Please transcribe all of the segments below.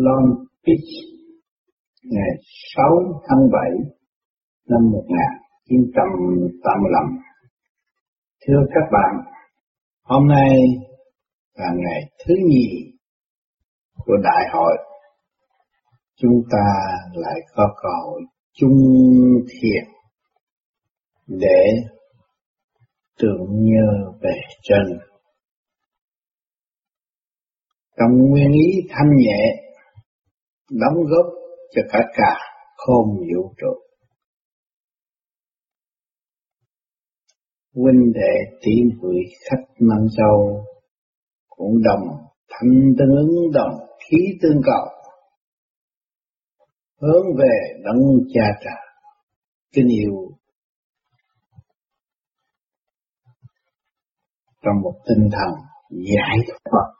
Long Beach ngày 6 tháng 7 năm 1985. Thưa các bạn, hôm nay là ngày thứ nhì của đại hội. Chúng ta lại có cơ hội chung thiện để tưởng nhớ về chân. Trong nguyên lý thanh nhẹ, đóng góp cho cả cả không vũ trụ. Huynh đệ tỷ muội khách mang châu cũng đồng thanh tương ứng, đồng khí tương cầu, hướng về đấng cha trả kính yêu trong một tinh thần giải thoát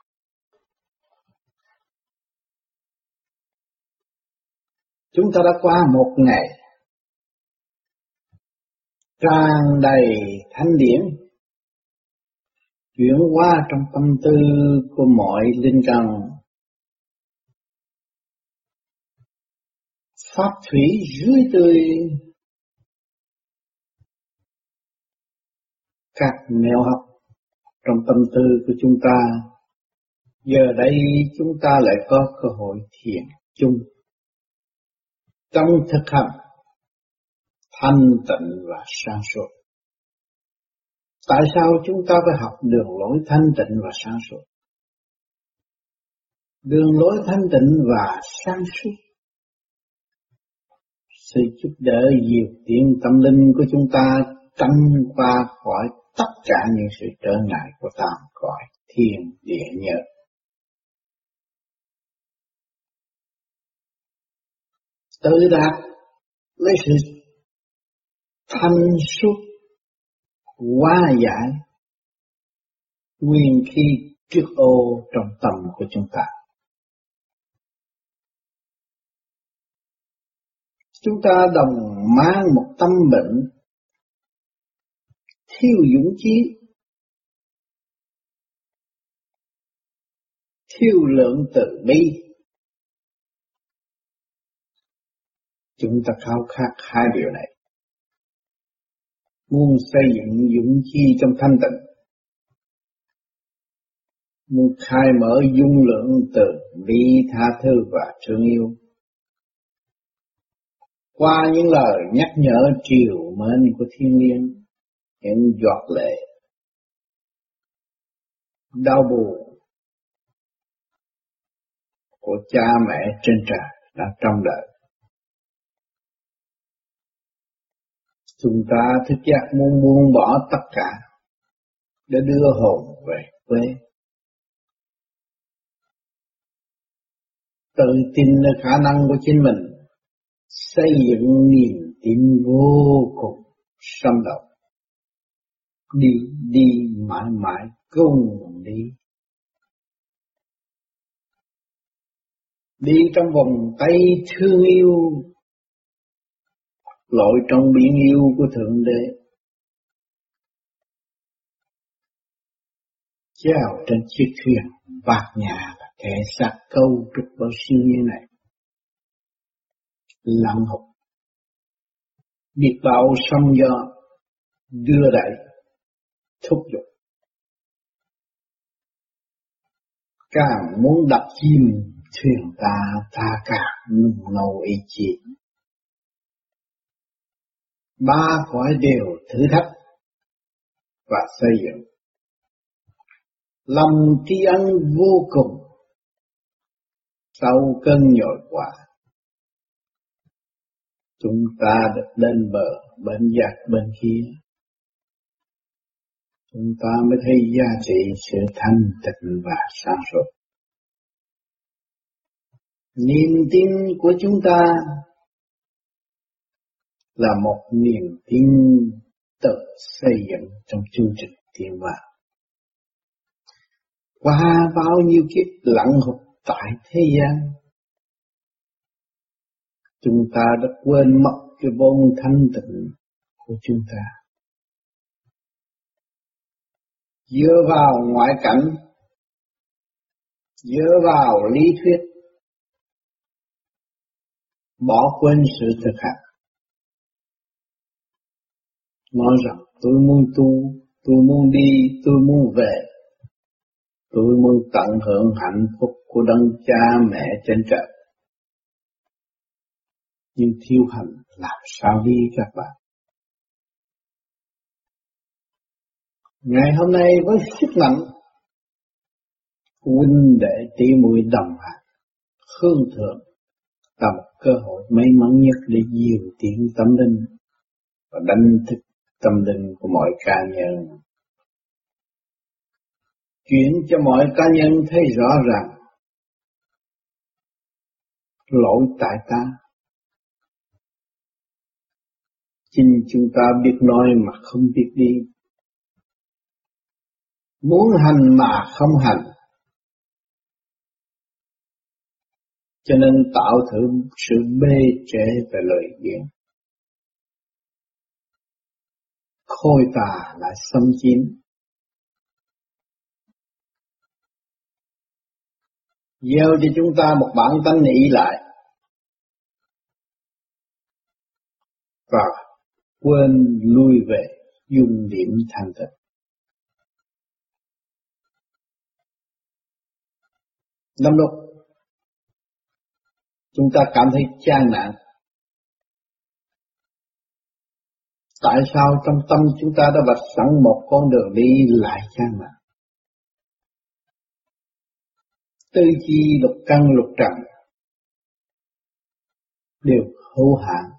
chúng ta đã qua một ngày tràn đầy thanh điển, chuyển qua trong tâm tư của mọi linh căn pháp thủy dưới tươi. Các nẻo học trong tâm tư của chúng ta, giờ đây chúng ta lại có cơ hội thiền chung trong thực hành, thanh tịnh và sáng suốt. Tại sao chúng ta phải học đường lối thanh tịnh và sáng suốt? Đường lối thanh tịnh và sáng suốt sự giúp đỡ diệu tiện tâm linh của chúng ta tránh qua khỏi tất cả những sự trở ngại của tam cõi thiên địa nhật Tự đạt lấy sự thanh suốt hóa giải nguyên khí trước ô trong tâm của chúng ta. Chúng ta đồng mang một tâm bệnh thiếu dũng chí, thiếu lượng từ bi, Chúng ta khao khát hai điều này. Muốn xây dựng dũng chi trong thanh tịnh. Muốn khai mở dung lượng từ bi tha thứ và thương yêu. Qua những lời nhắc nhở triều mến của thiên liêng, những giọt lệ, đau buồn của cha mẹ trên trời đã trong đời Chúng ta thức giác muốn buông bỏ tất cả để đưa hồn về quê. Tự tin ở khả năng của chính mình, xây dựng niềm tin vô cùng sâm động. Đi, đi mãi mãi cùng đi. Đi trong vòng tay thương yêu lội trong biển yêu của Thượng Đế. Chào trên chiếc thuyền, bạc nhà và kẻ sạc câu trục vào siêu nhiên này. Lặng hụt. Biết bao sông gió đưa đẩy, thúc giục. Càng muốn đập chim thuyền ta ta càng nung nâu ý chí ba cõi đều thử thách và xây dựng. Lòng tri ân vô cùng sau cơn nhồi quả. Chúng ta được lên bờ bên giặc, bên kia. Chúng ta mới thấy giá trị sự thanh tịnh và sáng suốt. Niềm tin của chúng ta là một niềm tin tự xây dựng trong chương trình tiến hóa. Qua bao nhiêu kiếp lặng hụt tại thế gian, chúng ta đã quên mất cái vốn thanh tịnh của chúng ta. Dựa vào ngoại cảnh, dựa vào lý thuyết, bỏ quên sự thực hành. Nói rằng tôi muốn tu, tôi muốn đi, tôi muốn về. Tôi muốn tận hưởng hạnh phúc của đấng cha mẹ trên trời. Nhưng thiếu hành làm sao đi các bạn? Ngày hôm nay với sức mạnh huynh đệ tỷ muội đồng hành hương thượng là một cơ hội may mắn nhất để nhiều tiến tâm linh và đánh thức tâm linh của mọi cá nhân. Chuyển cho mọi cá nhân thấy rõ ràng lỗi tại ta. Chính chúng ta biết nói mà không biết đi. Muốn hành mà không hành cho nên tạo thử sự bê trễ về lời 言. Khôi tà lại xâm chiếm. Gieo cho chúng ta một bản tánh ý lại và quên lui về dùng điểm thành tịnh. Năm lúc, chúng ta cảm thấy chán nản. Tại sao trong tâm chúng ta đã vạch sẵn một con đường đi lại chán mà Tư chi lục căn lục trần đều hữu hạn.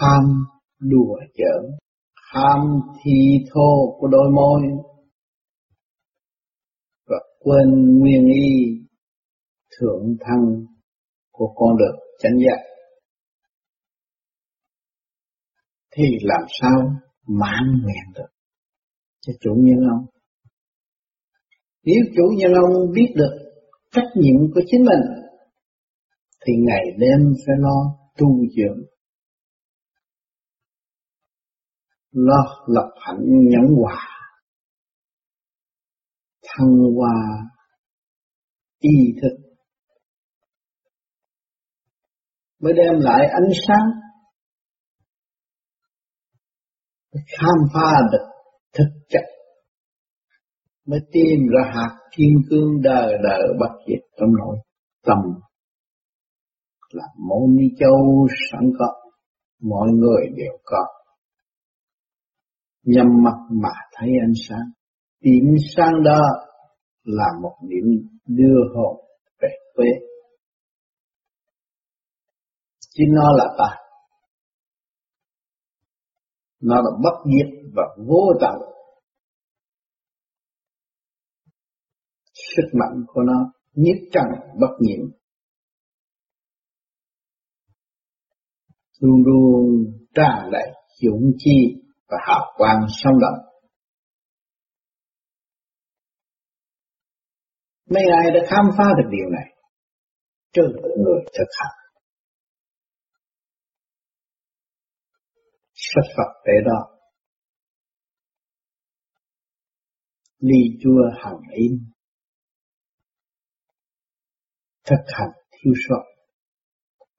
Ham đùa giỡn, ham thi thô của đôi môi, và quên nguyên y thượng thăng của con đường chánh giác thì làm sao mãn nguyện được? Cho chủ nhân ông, nếu chủ nhân ông biết được trách nhiệm của chính mình, thì ngày đêm phải lo tu dưỡng, lo lập hạnh nhẫn hòa, thăng hoa ý thức. Mới đem lại ánh sáng khám phá được thực chất mới tìm ra hạt kim cương đời đời bất diệt trong nội tâm là mẫu ni châu sẵn có, mọi người đều có nhắm mắt mà thấy ánh sáng, điểm sáng đó là một điểm đưa hồn về quê. chính nó là ta. Nó là bất diệt và vô tận. Sức mạnh của nó nhất trần bất nhiễm. Luôn luôn tràn đầy dũng chi và hào quang sống động. Mấy ai đã khám phá được điều này? Trừ người thực hành. Sách Phật để đó. Ly chua hằng in. Thực hành thiếu sót.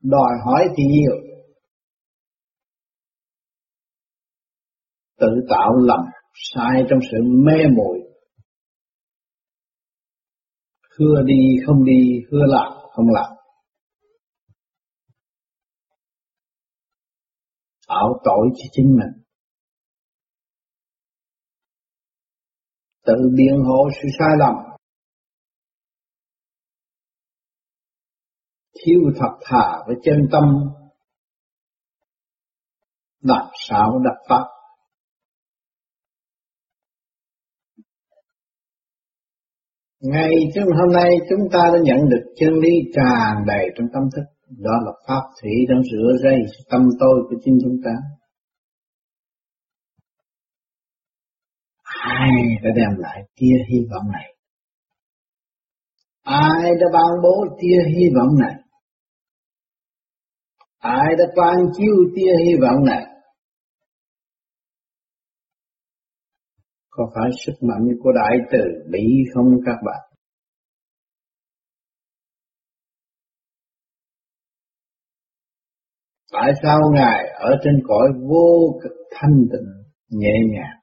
Đòi hỏi thì nhiều. Tự tạo lầm sai trong sự mê muội hứa đi không đi, hứa làm không làm. Tạo tội cho chính mình. Tự biện hộ sự sai lầm. Thiếu thật thà với chân tâm. đặt sao đặt pháp ngày trong hôm nay chúng ta đã nhận được chân lý tràn đầy trong tâm thức. Đó là pháp thủy đang rửa rây tâm tôi của chính chúng ta. Ai đã đem lại tia hy vọng này? Ai đã ban bố tia hy vọng này? Ai đã ban chiếu tia hy vọng này? Có phải sức mạnh của đại từ bi không các bạn? Tại sao Ngài ở trên cõi vô cực thanh tịnh, nhẹ nhàng,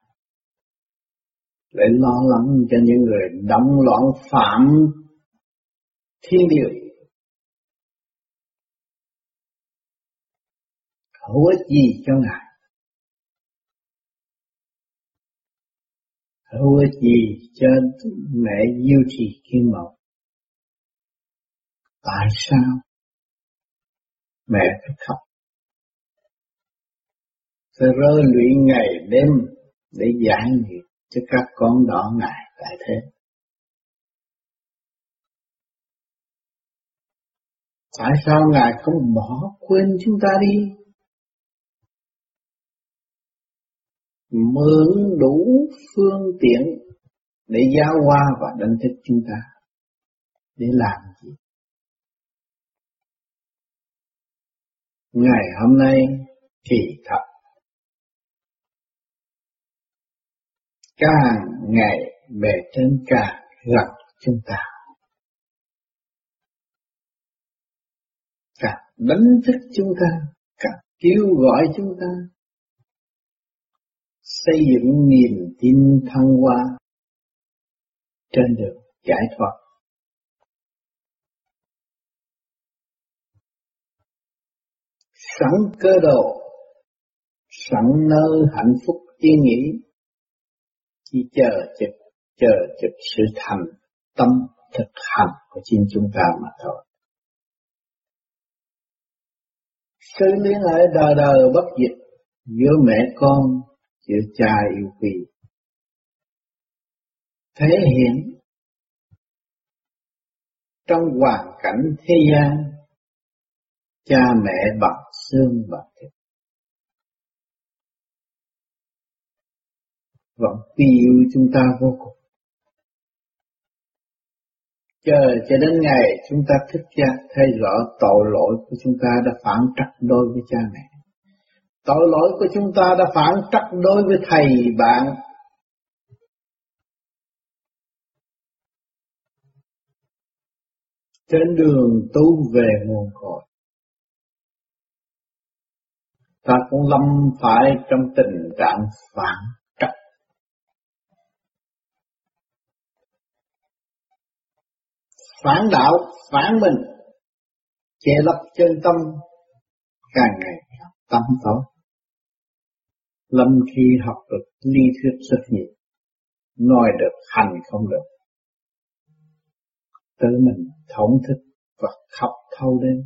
để lo lắng cho những người động loạn phạm thiên điều. Hữu ích gì cho Ngài? Hữu ích gì cho mẹ diêu trì kim mộc? Tại sao mẹ phải khóc? Phải rơi luyện ngày đêm để giải nghiệp cho các con đỏ ngài tại thế. Tại sao Ngài không bỏ quên chúng ta đi? Mượn đủ phương tiện để giáo hoa và đánh thức chúng ta. Để làm gì? Ngày hôm nay kỳ thật càng ngày bề trên càng gần chúng ta. Càng đánh thức chúng ta, càng kêu gọi chúng ta xây dựng niềm tin thăng hoa trên đường giải thoát. Sẵn cơ đồ, sẵn nơi hạnh phúc yên nghỉ, chỉ chờ chực, chờ chực sự thành tâm thực hành của chính chúng ta mà thôi. Sự liên hệ đời đời bất diệt giữa mẹ con, giữa cha yêu quý. Thể hiện trong hoàn cảnh thế gian, cha mẹ bằng xương bằng thịt. Vẫn yêu chúng ta vô cùng. Chờ cho đến ngày chúng ta thức giác thấy rõ tội lỗi của chúng ta đã phản trắc đối với cha mẹ. Tội lỗi của chúng ta đã phản trắc đối với thầy, bạn. Trên đường tu về nguồn cội. Ta cũng lâm phải trong tình trạng phản phản đạo, phản mình, che lấp chân tâm, càng ngày tâm tối. Lâm khi học được lý thuyết rất nhiều, nói được hành không được. Tự mình thống thức và học thâu đêm.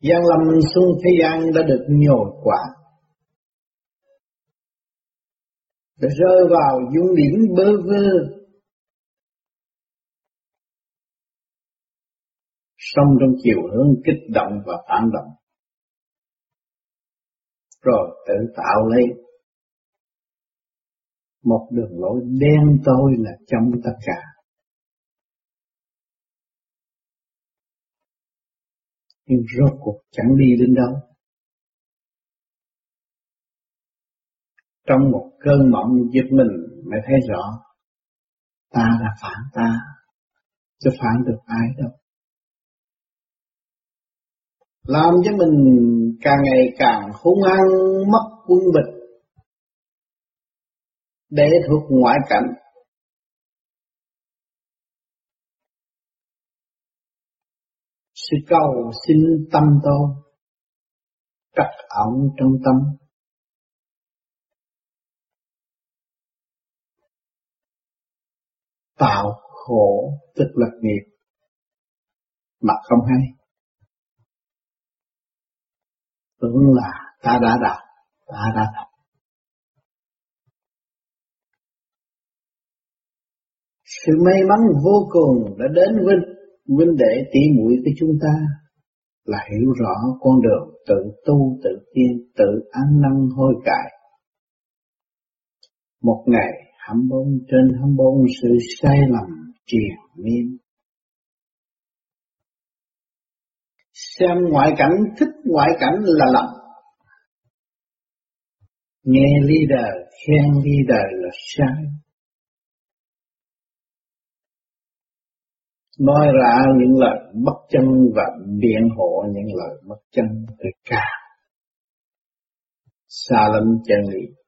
Giang lâm xuống thế gian đã được nhồi quả rơi vào dung điểm bơ vơ. Sống trong chiều hướng kích động và phản động. Rồi tự tạo lấy một đường lối đen tối là trong tất cả. Nhưng rốt cuộc chẳng đi đến đâu. Trong một cơn mộng giật mình mới thấy rõ. Ta là phản ta, chứ phản được ai đâu. Làm cho mình càng ngày càng hung hăng, mất quân bình. Để thuộc ngoại cảnh. Sự cầu xin tâm tôi cắt ẩn trong tâm. Tạo khổ tức là nghiệp. Mà không hay. Tưởng là ta đã đạt, ta đã đạt sự may mắn vô cùng đã đến với huynh đệ tỷ muội của chúng ta là hiểu rõ con đường tự tu, tự tiên tự ăn năn hối cải. Một ngày 24 trên 24 sự sai lầm, triền miên. Xem ngoại cảnh, thích ngoại cảnh là lầm. Nghe leader, khen leader là sai. nói ra những lời bất chân và biện hộ những lời bất chân thì càng xa lắm chân lý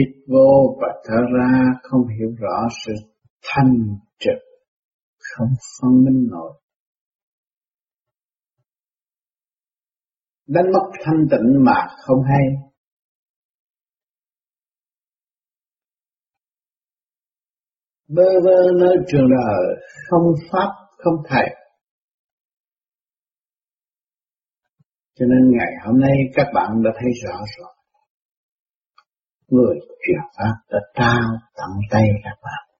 hít vô và thở ra không hiểu rõ sự thanh trực, không phân minh nổi đánh mất thanh tịnh mà không hay. Bơ vơ nơi trường đời, không pháp, không thầy. Cho nên ngày hôm nay các bạn đã thấy rõ rồi người truyền pháp đã trao tận tay các bạn.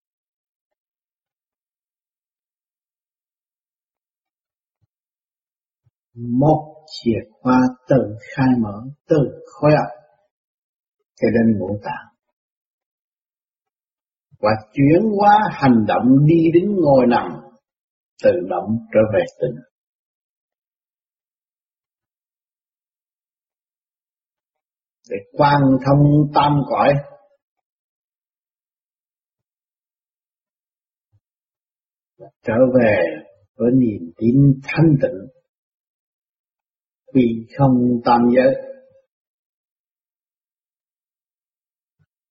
Một chìa khóa từ khai mở từ khối óc cho đến ngũ tạng. Và chuyển qua hành động đi đến ngồi nằm tự động trở về tỉnh để quan thông tam cõi. Trở về với niềm tin thanh tịnh. Vì không tam giới.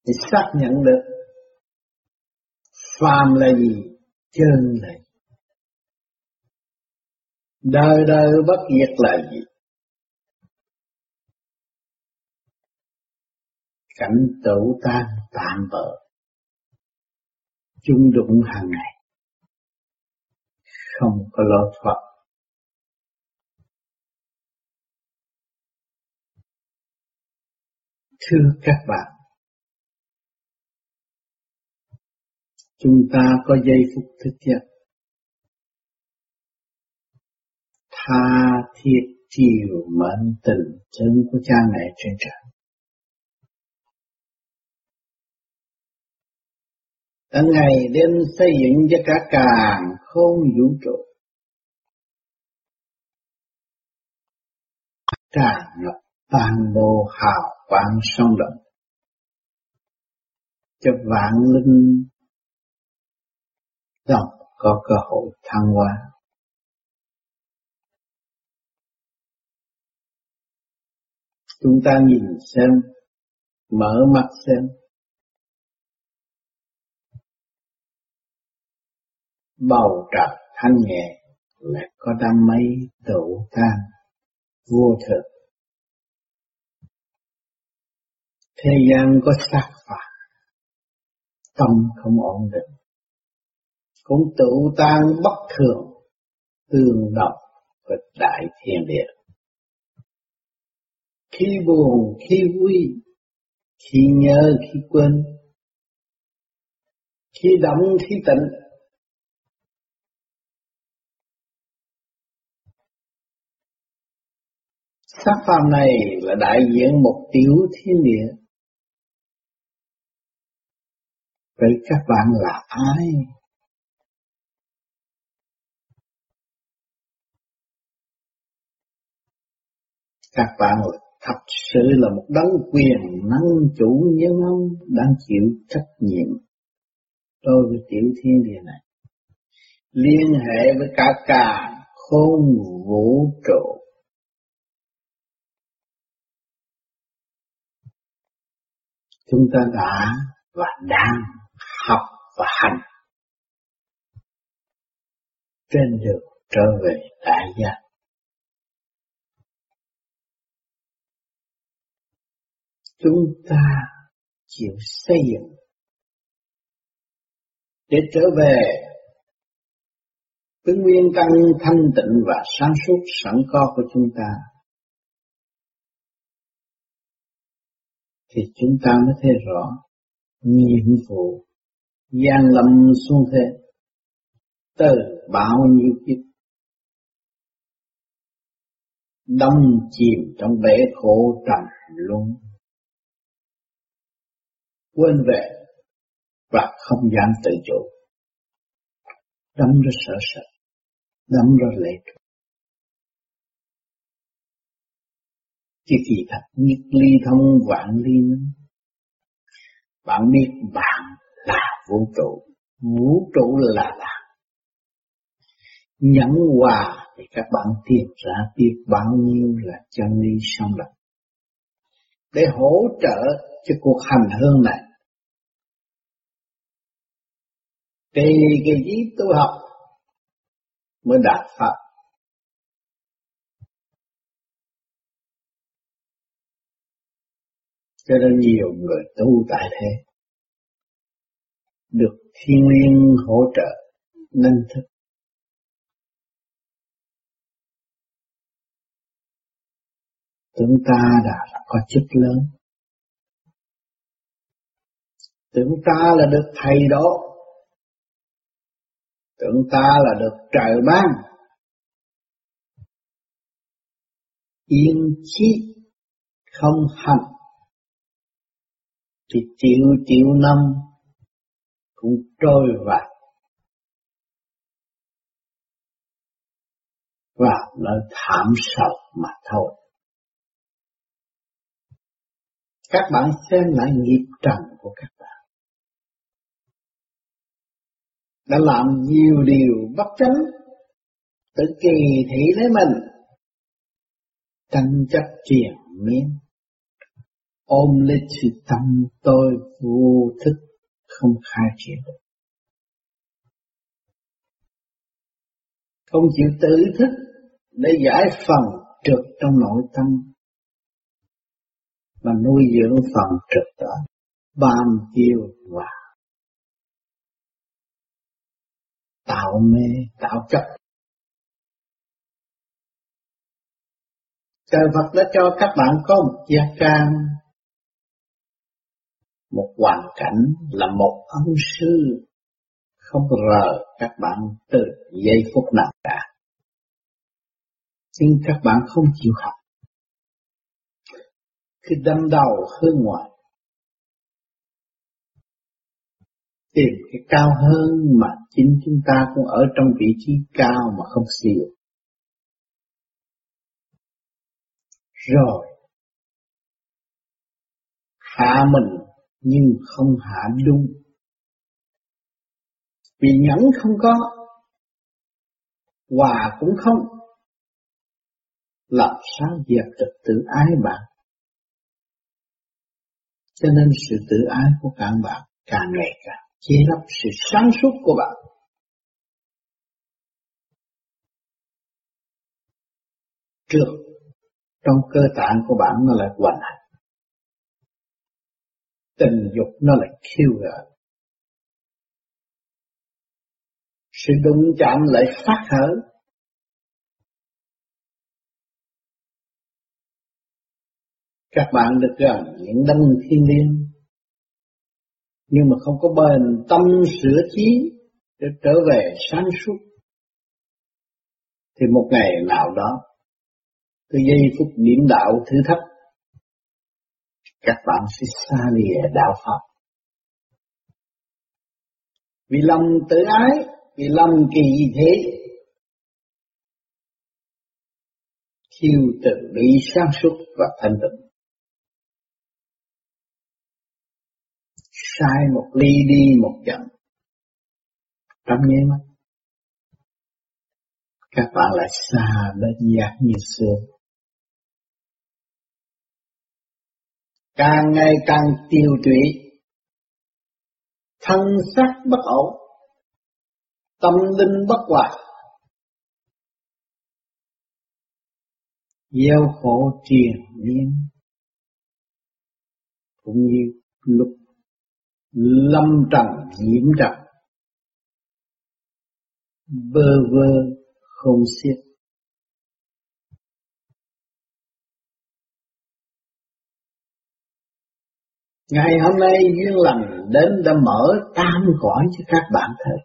Để xác nhận được phàm là gì chân là gì đời đời bất diệt là gì? Cảnh tẩu tan tạm bỡ chung đụng hàng ngày. Không có lo thoát. Thưa các bạn, chúng ta có giây phút thức giấc. Tha thiết chiều mệnh tình chân của cha mẹ trên trời. Đã ngày đêm xây dựng cho cả càng không vũ trụ tràn ngập toàn bộ hào quang sông động cho vạn linh đồng có cơ hội thăng hoa. Chúng ta nhìn xem, mở mắt xem. Bầu trời thanh nhẹ là có đam mây tụ tan vô thực. Thế gian có sắc phạt, tâm không ổn định cũng tự tan bất thường, tương đồng với đại thiên địa. Khi buồn, khi vui, khi nhớ, khi quên, khi động, khi tịnh, Sắc phàm này là đại diện một tiểu thiên địa. Vậy các bạn là ai? các bạn thật sự là một đấng quyền năng chủ nhân ông đang chịu trách nhiệm đối với tiểu thiên địa này liên hệ với cả cả khôn vũ trụ chúng ta đã và đang học và hành. Trên đường trở về đại giác chúng ta chịu xây dựng. Để trở về với nguyên căn thanh tịnh và sáng suốt sẵn có của chúng ta thì chúng ta mới thấy rõ nhiệm vụ gian lâm xuống thế từ bao nhiêu kiếp đâm chìm trong bể khổ trầm luân quên về và không dám tự chủ. Đâm ra sợ sợ, đâm ra lệ thuộc. Chứ kỳ thật nhất ly thông vạn ly bạn biết bạn là vũ trụ, vũ trụ là bạn. Nhẫn hòa thì các bạn tìm ra biết bao nhiêu là chân lý song lập. Để hỗ trợ cho cuộc hành hương này. Tùy cái gì tu học mới đạt Pháp. Cho nên nhiều người tu tại thế. Được thiên liêng hỗ trợ, nên thức. Tưởng ta đã có chức lớn. Tưởng ta là được thầy đó. Tưởng ta là được trời ban. Yên chí không hành thì triệu triệu năm cũng trôi vào và nơi thảm sầu mà thôi. Các bạn xem lại nghiệp trần của các bạn. Đã làm nhiều điều bất chánh, tự kỳ thị lấy mình, tranh chấp triền miên, ôm lấy sự tâm tôi vô thức, không khai triển được. Không chịu tự thức để giải phần trượt trong nội tâm, mà nuôi dưỡng phần trượt đó ban chiêu và tạo mê, tạo chấp trời Phật đã cho các bạn có một gia can một hoàn cảnh là một ân sư không rờ các bạn từ giây phút nào cả. Nhưng các bạn không chịu học. Khi đâm đầu hướng ngoài, tìm cái cao hơn mà chính chúng ta cũng ở trong vị trí cao mà không siêu rồi hạ mình nhưng không hạ đúng. Vì nhẫn không có, hòa cũng không, làm sao dẹp được tự ái bạn. Cho nên sự tự ái của các bạn càng ngày càng che lấp sự sáng suốt của bạn. Trước, trong cơ tạng của bạn nó lại hoành hành tình dục nó lại khiêu gợi. Sự đụng chạm lại phát hở. Các bạn được gần những đấng thiên liêng, nhưng mà không có bền tâm sửa trí để trở về sáng suốt. Thì một ngày nào đó, từ giây phút điểm đạo thử thách các bạn sẽ xa lìa đạo phật Vì lòng tự ái, vì lòng kỳ thế, thiêu tự bị sáng suốt và thanh tịnh. Sai một ly đi một trận, trong nháy mắt, các bạn lại xa bên giác như xưa. Càng ngày càng tiêu tụy. Thân xác bất ổn. Tâm linh bất hòa gieo khổ triền miên. Cũng như lúc lâm trần nhiễm trần. Bơ vơ không xiết. Ngày hôm nay duyên lành đến đã mở tam cõi cho các bạn thấy.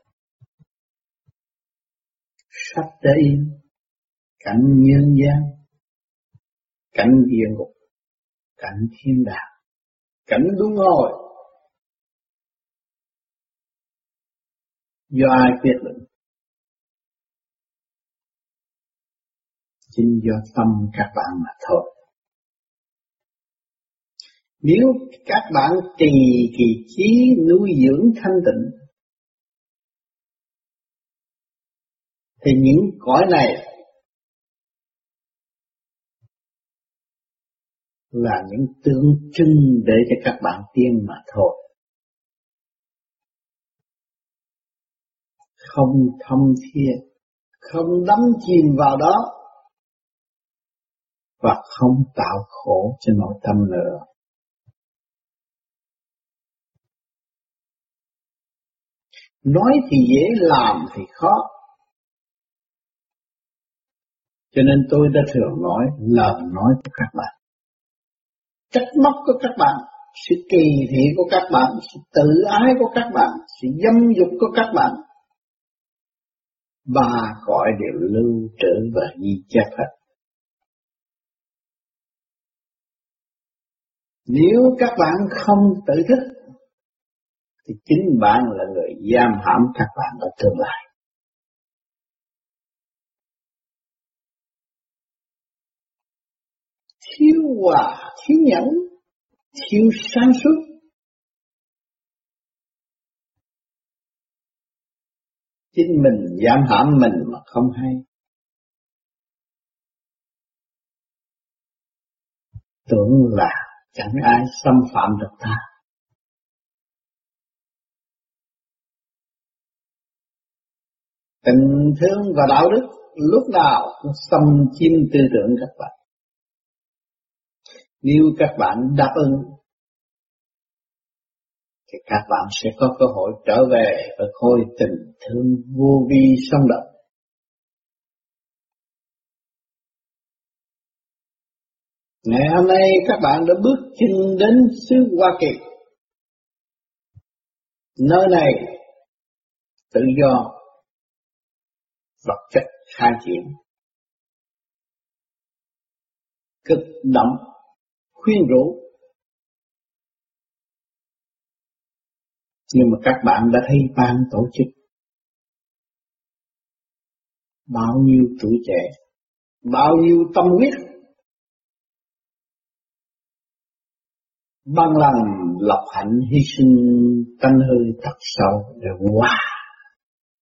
Sắp tới cảnh nhân gian, cảnh địa ngục, cảnh thiên đàng, cảnh luân hồi. Do ai quyết định? Chính do tâm các bạn mà thôi. Nếu các bạn trì kỳ trí nuôi dưỡng thanh tịnh thì những cõi này là những tượng trưng để cho các bạn tiên mà thôi. Không thâm thiên, không đắm chìm vào đó và không tạo khổ cho nội tâm nữa. Nói thì dễ làm thì khó. Cho nên tôi đã thường nói lời nói của các bạn. Trách móc của các bạn, sự kỳ thị của các bạn, sự tự ái của các bạn, sự dâm dục của các bạn. Ba cõi đều lưu trữ và ghi chép hết. Nếu các bạn không tự thức thì chính bạn là người giam hãm các bạn ở tương lai. Thiếu hòa, thiếu nhẫn, thiếu sáng suốt. Chính mình giam hãm mình mà không hay. Tưởng là chẳng ai xâm phạm được ta. Tình thương và đạo đức lúc nào cũng xâm chiếm tư tưởng các bạn. Nếu các bạn đáp ứng, thì các bạn sẽ có cơ hội trở về và khôi tình thương vô vi sống động. Ngày hôm nay các bạn đã bước chân đến xứ Hoa Kỳ. Nơi này tự do vật chất khai triển cực động, khuyên rũ. Nhưng mà các bạn đã thấy ban tổ chức. Bao nhiêu tuổi trẻ, bao nhiêu tâm huyết. Bằng lòng lọc hạnh hy sinh tâm hơi thật sâu để hòa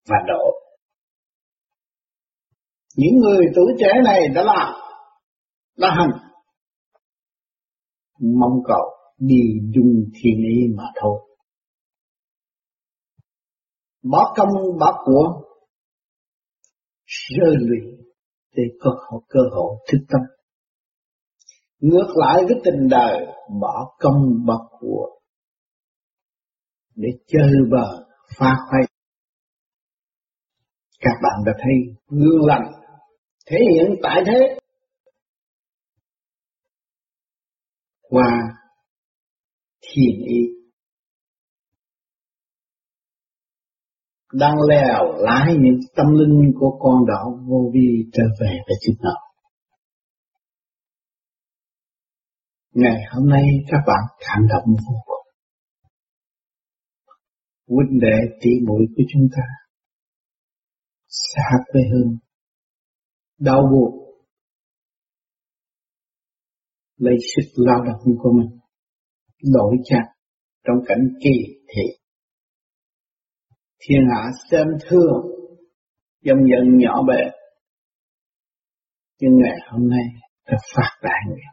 và độ những người tuổi trẻ này đã làm, đã hành. Mong cầu đi dung thiên ý mà thôi. Bỏ công bỏ của rơi lụy để có cơ hội thức tâm. Ngược lại với tình đời bỏ công bỏ của, để chơi bờ pha khoay các bạn đã thấy gương lành thể hiện tại thế qua thiền y đang lèo lái những tâm linh của con đạo vô vi trở về với chúng nó. Ngày hôm nay các bạn cảm động vô cùng. Huynh đệ tỷ muội của chúng ta xa quê hương đau buồn. Lấy sức lao động của mình, đổi chặt trong cảnh kỳ thị. Thiên hạ xem thương dần dần nhỏ bé. Nhưng ngày hôm nay đã phát đại nguyện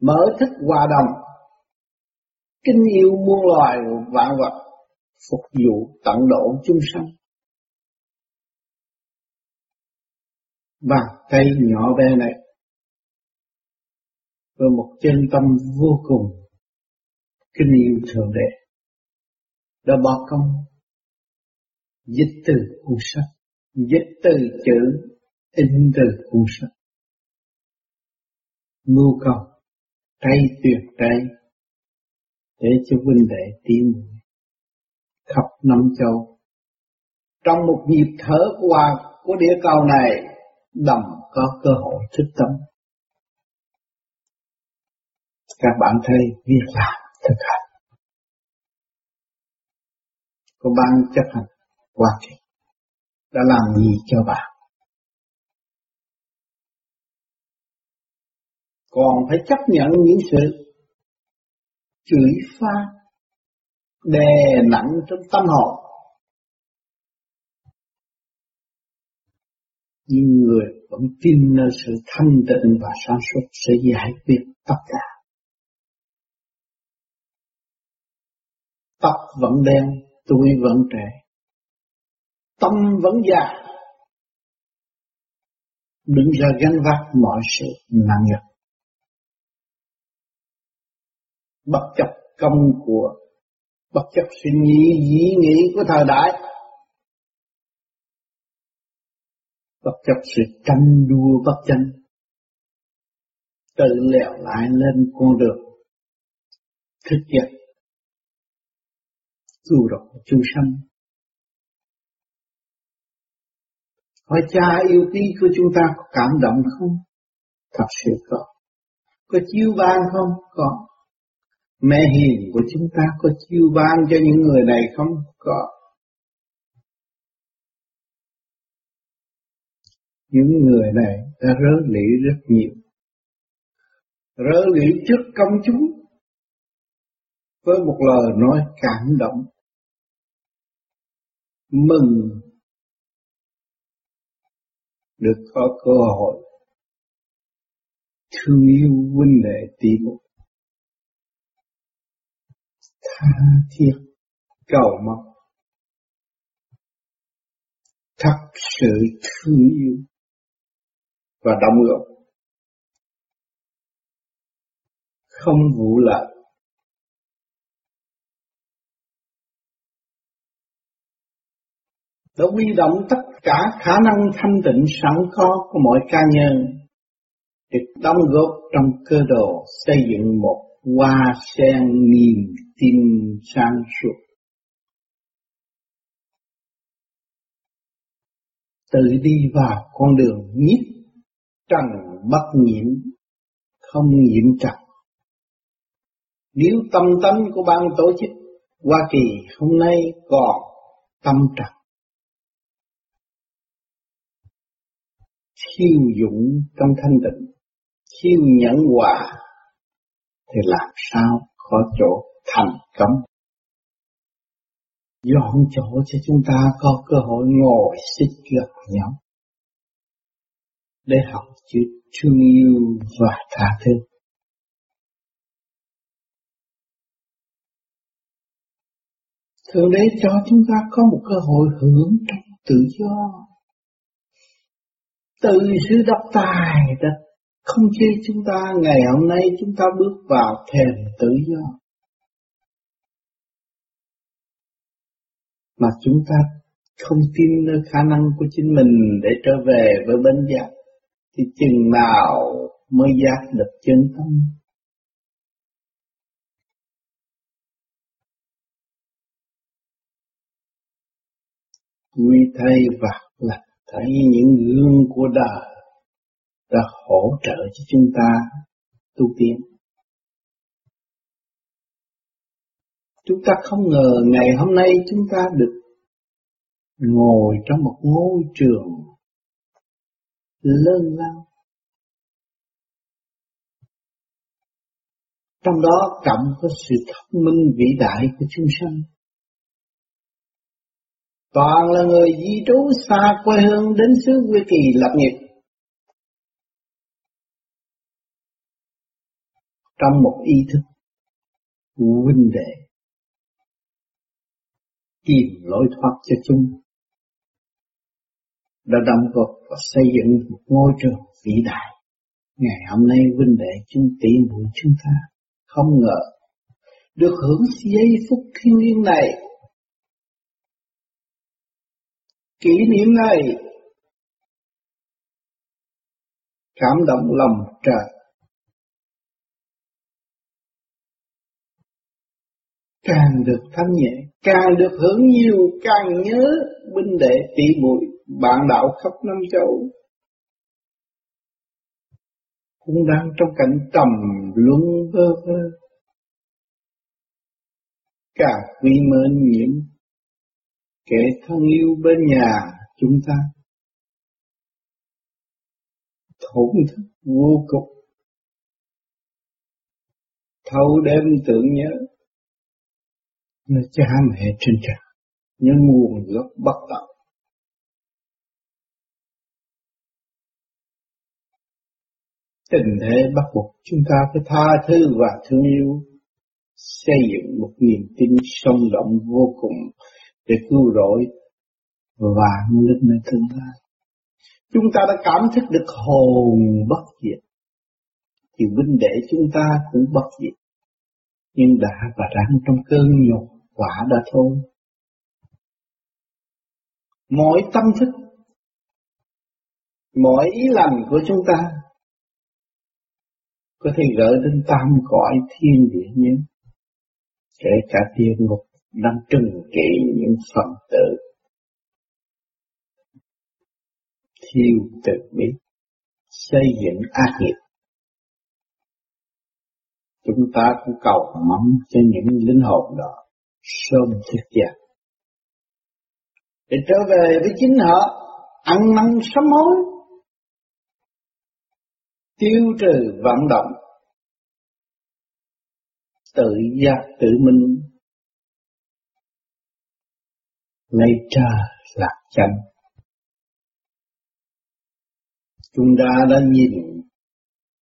mở thức hòa đồng. Kinh yêu muôn loài vạn vật phục vụ tận độ chúng sanh. Bàn tay nhỏ bé này với một chân tâm vô cùng kinh yêu thượng đế đã bỏ công, dịch từ cuốn sách dịch từ chữ in từ cuốn sách mưu cầu, tay tuyệt tay, để cho huynh đệ tiến khắp năm châu. Trong một nhịp thở qua của địa cầu này đồng có cơ hội thức tâm. Các bạn thấy việc làm thực hành. Có ban chấp hành quá trình đã làm gì cho bạn? Còn phải chấp nhận những sự chửi pha đè nặng trong tâm hồn nhưng người vẫn tin nơi sự thanh tịnh và sáng suốt sẽ giải quyết tất cả. Tóc vẫn đen, tuổi vẫn trẻ, tâm vẫn già, đứng ra gánh vác mọi sự nặng nhọc. Bất chấp công của, bất chấp suy nghĩ dĩ nghĩ của thời đại, bất chấp sự tranh đua bất tranh tự lẹo lại lên con đường thức giác cứu độ chúng sanh. Hỏi cha yêu quý của chúng ta có cảm động không? Thật sự có. Có chiêu ban không? Có. Mẹ hiền của chúng ta có chiêu ban cho những người này không? Có. Những người này đã rớ lĩ rất nhiều. Rớ lĩ trước công chúng. Với một lời nói cảm động, mừng. Được có cơ hội. Thương yêu huynh đệ tỷ muội tha thiết cầu mong. Thật sự thương yêu và động góp không vụ lợi đã huy động tất cả khả năng thanh tịnh sẵn có của mọi cá nhân để đóng góp trong cơ đồ xây dựng một hoa sen niềm tin sáng suốt. Tự đi vào con đường nhất trần bất nhiễm, không nhiễm trần. Nếu tâm tánh của ban tổ chức Hoa Kỳ hôm nay còn tâm trần, thiêu dũng trong thanh tịnh, thiêu nhẫn hòa, thì làm sao có chỗ thành công. Dọn chỗ cho chúng ta có cơ hội ngồi xích gặp nhau để học chữ thương yêu và tha thứ. Thượng Đế cho chúng ta có một cơ hội hưởng trong tự do. Từ sự độc tài đã không chê chúng ta, ngày hôm nay chúng ta bước vào thềm tự do. Mà chúng ta không tin nơi khả năng của chính mình để trở về với bên giác thì chừng nào mới giác được chân tâm. Quy thay và là thấy những gương của đời đã hỗ trợ cho chúng ta tu tiến. Chúng ta không ngờ ngày hôm nay chúng ta được ngồi trong một ngôi trường lớn lao. Trong đó cộng có sự thông minh vĩ đại của chúng sanh. Toàn là người di trú xa quê hương đến xứ quê Kỳ lập nghiệp. Trong một ý thức huynh đệ tìm lối thoát cho chúng đã đóng góp và xây dựng một ngôi trường vĩ đại. Ngày hôm nay vinh đệ chúng tỷ muội chúng ta không ngờ được hưởng giây phút thiên liêng này. Kỷ niệm này cảm động lòng trời càng được thanh nhẹ, càng được hưởng nhiều, càng nhớ binh đệ tỷ muội bạn đạo khắp năm châu. Cũng đang trong cảnh trầm luân vơ vơ. Cả quý mến nhiễm, kẻ thân yêu bên nhà chúng ta. Thổn thức vô cùng thâu đêm tưởng nhớ nó cha mẹ trên trời nhớ nguồn gốc bất tận tình thế bắt buộc chúng ta phải tha thứ và thương yêu xây dựng một niềm tin sông động vô cùng để cứu rỗi và linh nơi tương lai. Chúng ta đã cảm thức được hồn bất diệt, thì vinh đệ chúng ta cũng bất diệt. Nhưng đã và đang trong cơn nhột quả đã thôi. mỗi tâm thức, mỗi ý lành của chúng ta có thể gỡ đến tam cõi thiên địa nhân kể cả địa ngục đang trừng trị những phần tử. Thiêu tự bi, xây dựng ác nghiệp. Chúng ta cũng cầu mong cho những linh hồn đó sớm thức dậy để trở về với chính họ, ăn năn sám hối, tiêu trừ vận động tự giác tự minh. Lấy cha lạc chánh. Chúng ta đã nhìn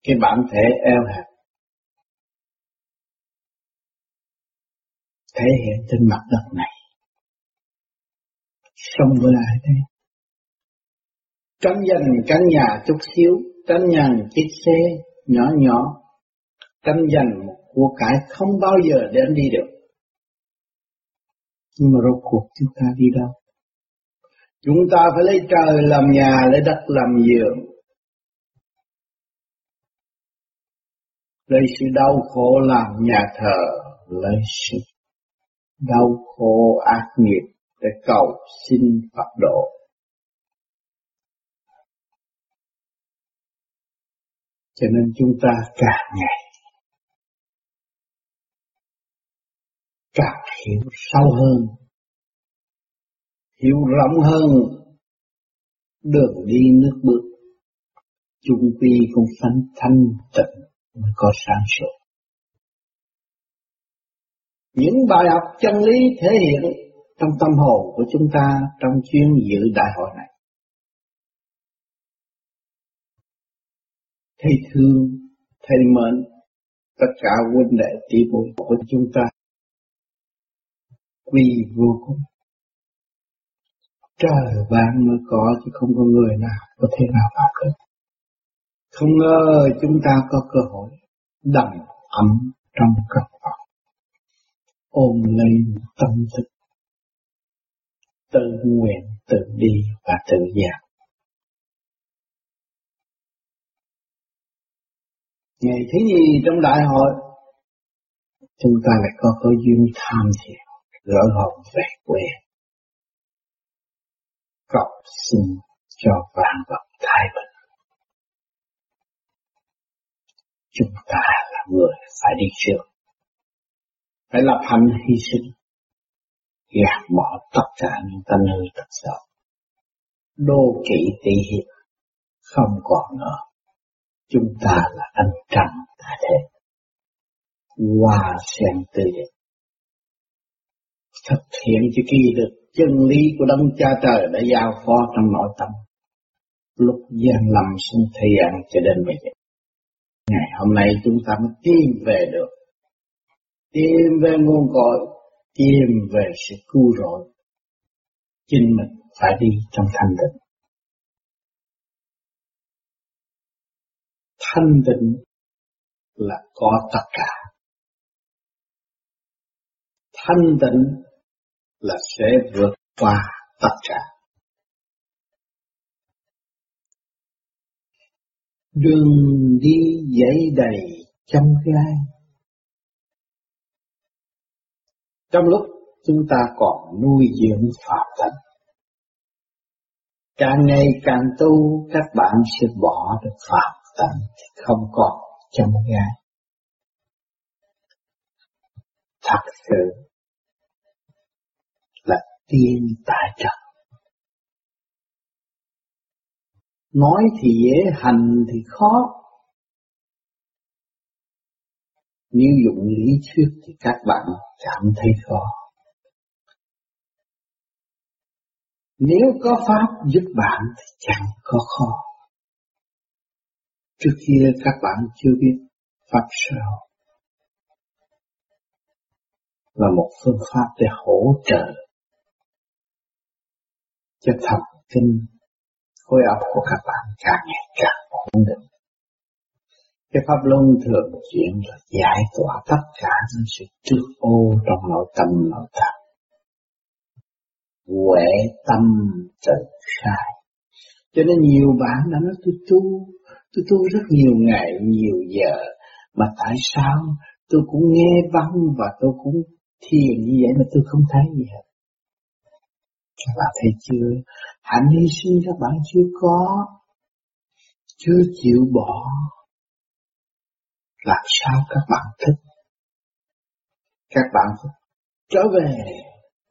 cái bản thể eo hẹp thể hiện trên mặt đất này. Sống với ai đây. Tranh giành căn nhà chút xíu tranh giành chiếc xe nhỏ nhỏ tranh giành một của cải không bao giờ đem đi được. Nhưng mà rốt cuộc chúng ta đi đâu? Chúng ta phải lấy trời làm nhà, lấy đất làm giường. Lấy sự đau khổ làm nhà thờ, lấy sự đau khổ ác nghiệp để cầu xin Phật độ. Cho nên chúng ta càng ngày càng hiểu sâu hơn, hiểu rộng hơn đường đi nước bước, chung quy cũng phanh thanh tịnh mới có sáng suốt. Những bài học chân lý thể hiện trong tâm hồn của chúng ta trong chuyến dự đại hội này. Thầy thương, thầy mến, tất cả huynh đệ tỷ muội của chúng ta quy vô cùng. Trời vạn mới có chứ không có người nào có thể nào vào được. Không ngờ chúng ta có cơ hội đầm ấm trong căn vọng, Ôm lấy tâm thức tự nguyện tự đi và tự giác. Ngày thứ gì trong đại hội chúng ta lại có cơ duyên tham thiền gỡ hồn về quê. Cầu xin cho vạn vật thái bình. Chúng ta là người phải đi trước. Phải lập hành hy sinh. Gạt bỏ tất cả những tân hư tật xấu, Đô kỵ tỷ hiệp. Không còn nữa. Chúng ta là anh trăng tại thế. hòa sen tươi đẹp thực hiện cho kỳ được chân lý của Đấng Cha Trời đã giao phó trong nội tâm. Lúc gian lầm xuống thế gian cho đến bây giờ. Ngày hôm nay chúng ta mới tìm về được. Tìm về nguồn cội, tìm về sự cứu rỗi. Chính mình phải đi trong thanh tịnh. Thanh tịnh là có tất cả. Thanh tịnh là sẽ vượt qua tất cả. Đường đi dãy đầy trong gai. Trong lúc chúng ta còn nuôi dưỡng phạm thân, càng ngày càng tu các bạn sẽ bỏ được phạm tánh không còn trong gai. Thật sự tiên tại trời. Nói thì dễ, hành thì khó. Nếu dụng lý thuyết thì các bạn cảm thấy khó. Nếu có Pháp giúp bạn thì chẳng có khó. Trước kia các bạn chưa biết Pháp sao là một phương pháp để hỗ trợ cho thần kinh khối óc của các bạn càng ngày càng ổn định. Cái pháp luân thường chuyển là giải tỏa tất cả những sự trước ô trong nội tâm nội tâm. Huệ tâm tự khai. Cho nên nhiều bạn đã nói tôi tu, tôi tu rất nhiều ngày, nhiều giờ, mà tại sao tôi cũng nghe văn và tôi cũng thiền như vậy mà tôi không thấy gì hết. Các bạn thấy chưa? Hạnh hy sinh các bạn chưa có, chưa chịu bỏ. Làm sao các bạn thích? Các bạn trở về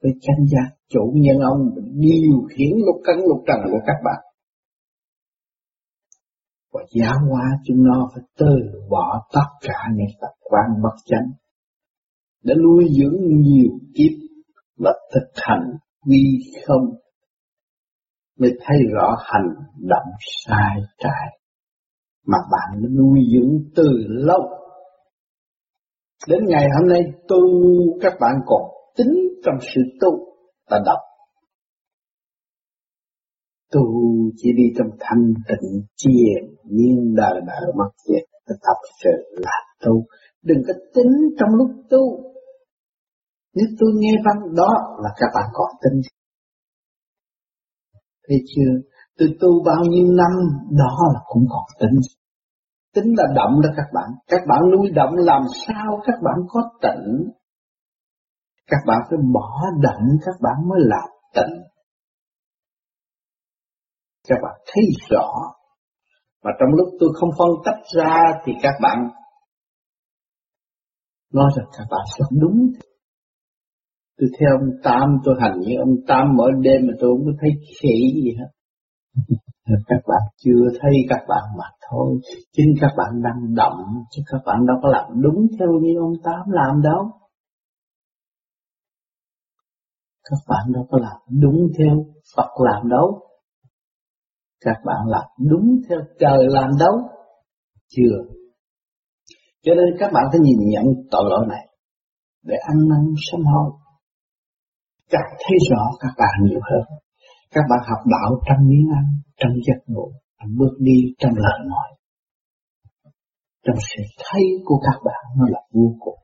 với chánh giác chủ nhân ông điều khiển lục căn lục trần của các bạn. Và giáo hóa chúng nó phải từ bỏ tất cả những tập quán bất chánh đã nuôi dưỡng nhiều kiếp và thực hành quy không mới thấy rõ hành động sai trái mà bạn nuôi dưỡng từ lâu. Đến ngày hôm nay, tu các bạn còn tính trong sự tu ta đọc. Tu chỉ đi trong thanh tịnh chiền nhiên đời đời mất diệt thật sự là tu. Đừng có tính trong lúc tu nếu tôi nghe văn đó là các bạn có tin. Thấy chưa? Tôi tu bao nhiêu năm, đó là cũng còn tính. Tính là động đó các bạn. Các bạn nuôi động làm sao các bạn có tỉnh Các bạn phải bỏ động, các bạn mới làm tỉnh Các bạn thấy rõ. Mà trong lúc tôi không phân tách ra thì các bạn nói rằng các bạn sẽ đúng tôi theo ông Tam tôi hành như ông Tam mỗi đêm mà tôi không có thấy khỉ gì hết. Các bạn chưa thấy, các bạn mà thôi. Chính các bạn đang động, chứ các bạn đâu có làm đúng theo như ông Tám làm đâu. Các bạn đâu có làm đúng theo Phật làm đâu. Các bạn làm đúng theo trời làm đâu. Chưa. Cho nên các bạn phải nhìn nhận tội lỗi này để ăn năn sám hối càng thấy rõ các bạn nhiều hơn. Các bạn học đạo trong miếng ăn, trong giấc ngủ, trong bước đi, trong lời nói. Trong sự thấy của các bạn nó là vô cùng.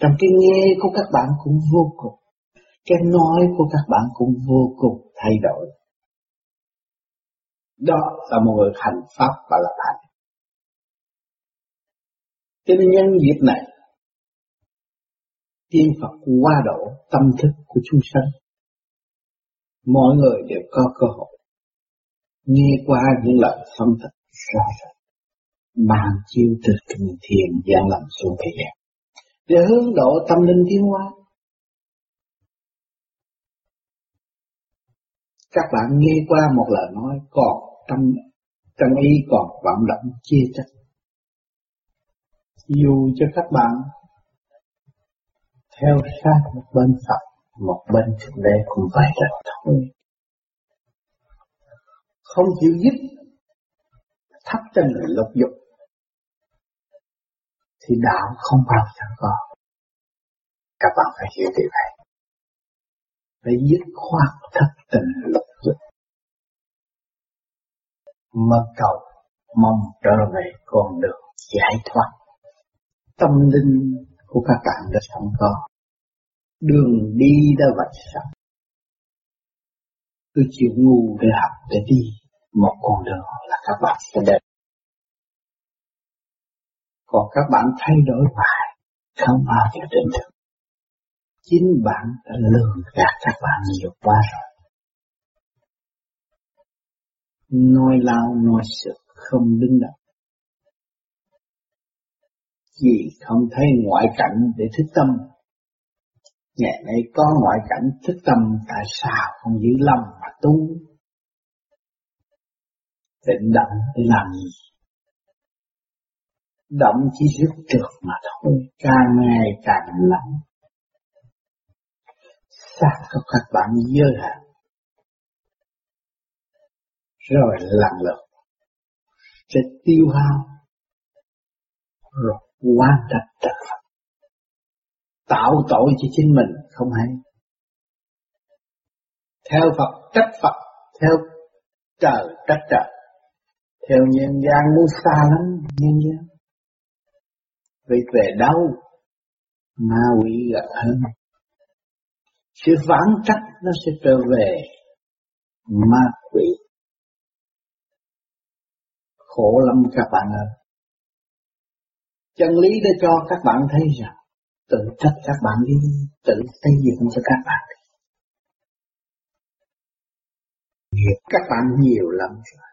Trong cái nghe của các bạn cũng vô cùng. Cái nói của các bạn cũng vô cùng thay đổi. Đó là một người hành pháp và là thành Cho nên nhân dịp này, tiên Phật qua độ tâm thức của chúng sanh. Mọi người đều có cơ hội nghe qua những lời phân tích ra ràng, bàn chiêu từ kinh thiền giảng làm xuống thế gian để hướng độ tâm linh tiến hóa. Các bạn nghe qua một lời nói còn tâm tâm ý còn vọng động chia trách. Dù cho các bạn theo sát một bên Phật, một bên Thượng Đế cũng vậy là thôi. Không chịu giúp, thấp tình lục dục thì đạo không bao giờ có. Các bạn phải hiểu điều này. Phải dứt khoát thất tình lục dục. Mơ cầu mong trở về con đường giải thoát. Tâm linh của các bạn đã sẵn có. Đường đi đã vạch sẵn. Tôi chịu ngu để học để đi một con đường là các bạn sẽ đến. Còn các bạn thay đổi hoài, không bao giờ đến được. Chính bạn đã lường gạt các bạn nhiều quá rồi. Nói lao nói sự không đứng đắn vì không thấy ngoại cảnh để thức tâm. Ngày nay có ngoại cảnh thức tâm tại sao không giữ lâm mà tu? Tịnh động để làm gì? động chỉ rút trượt mà thôi, càng ngày càng nặng. Xác có các bạn dơ hạn, rồi lần lượt sẽ tiêu hao, rồi quan trạch trở Phật. Tạo tội cho chính mình không hay. Theo Phật trách Phật, theo trời trách trời. Theo nhân gian muốn xa lắm nhân gian. vì về đâu ma quỷ gần hơn. Sự phản trách nó sẽ trở về ma quỷ. Khổ lắm các bạn ơi. Chân lý đã cho các bạn thấy rằng tự trách các bạn đi, tự xây dựng cho các bạn đi. Nghiệp các bạn nhiều lắm rồi.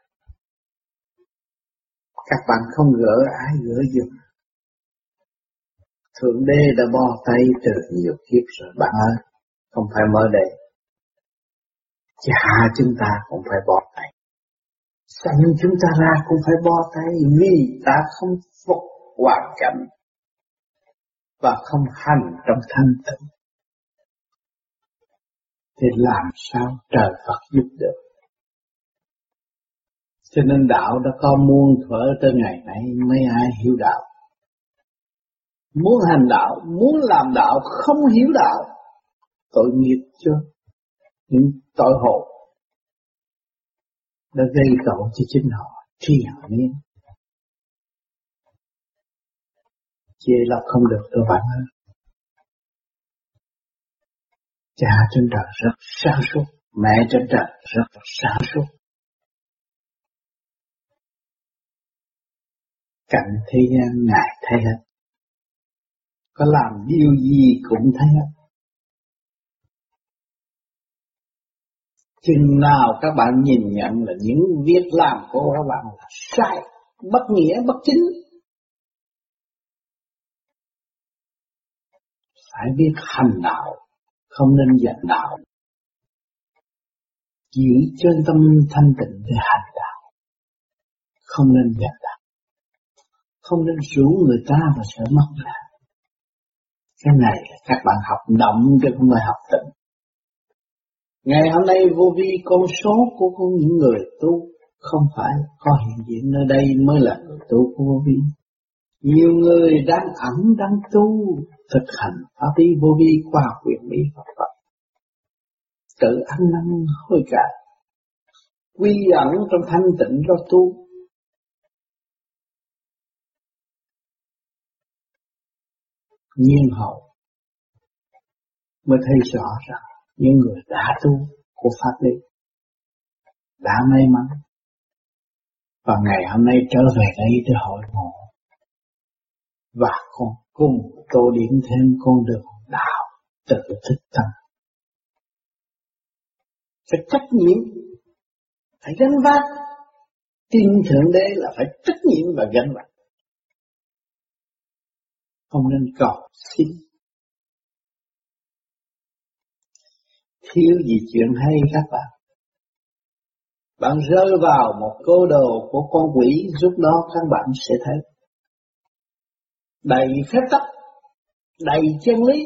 Các bạn không gỡ ai gỡ giùm. Thượng Đế đã bỏ tay từ nhiều kiếp rồi bạn ơi, không phải mới đây Cha chúng ta cũng phải bỏ tay. Sanh chúng ta ra cũng phải bỏ tay vì ta không phục hoàn cảnh và không hành trong thanh tịnh. Thì làm sao trời Phật giúp được? Cho nên đạo đã có muôn thuở tới ngày nay mấy ai hiểu đạo. Muốn hành đạo, muốn làm đạo, không hiểu đạo, tội nghiệp chưa? Những tội hộ đã gây tội cho chính họ, tri họ niên. Chê là không được tôi bạn ơi. Cha trên trời rất sáng suốt, mẹ trên trời rất sáng suốt. Cảnh thế gian Ngài thấy hết. Có làm điều gì cũng thấy hết. Chừng nào các bạn nhìn nhận là những việc làm của các bạn là sai, bất nghĩa, bất chính. Phải biết hành đạo, không nên giận đạo. Giữ chân tâm thanh tịnh để hành đạo. Không nên giận đạo không nên rủ người ta mà sợ mất là cái này là các bạn học động chứ không phải học tịnh ngày hôm nay vô vi con số của, của những người tu không phải có hiện diện nơi đây mới là người tu của vô vi nhiều người đang ẩn đang tu thực hành pháp lý vô vi qua quyền bí Phật Phật tự ăn năn hối cải quy ẩn trong thanh tịnh lo tu. Nhiên hậu mới thấy rõ rằng những người đã tu của pháp lý đã may mắn. Và ngày hôm nay trở về đây để hội ngộ và con cùng tô điểm thêm con đường đạo tự thức tâm. Phải trách nhiệm phải gánh vác. Tin thượng đế là phải trách nhiệm và gánh vác. Không nên cầu xin. Thiếu gì chuyện hay các bạn? Bạn rơi vào một cô đồ của con quỷ, lúc đó các bạn sẽ thấy đầy phép tắc, đầy chân lý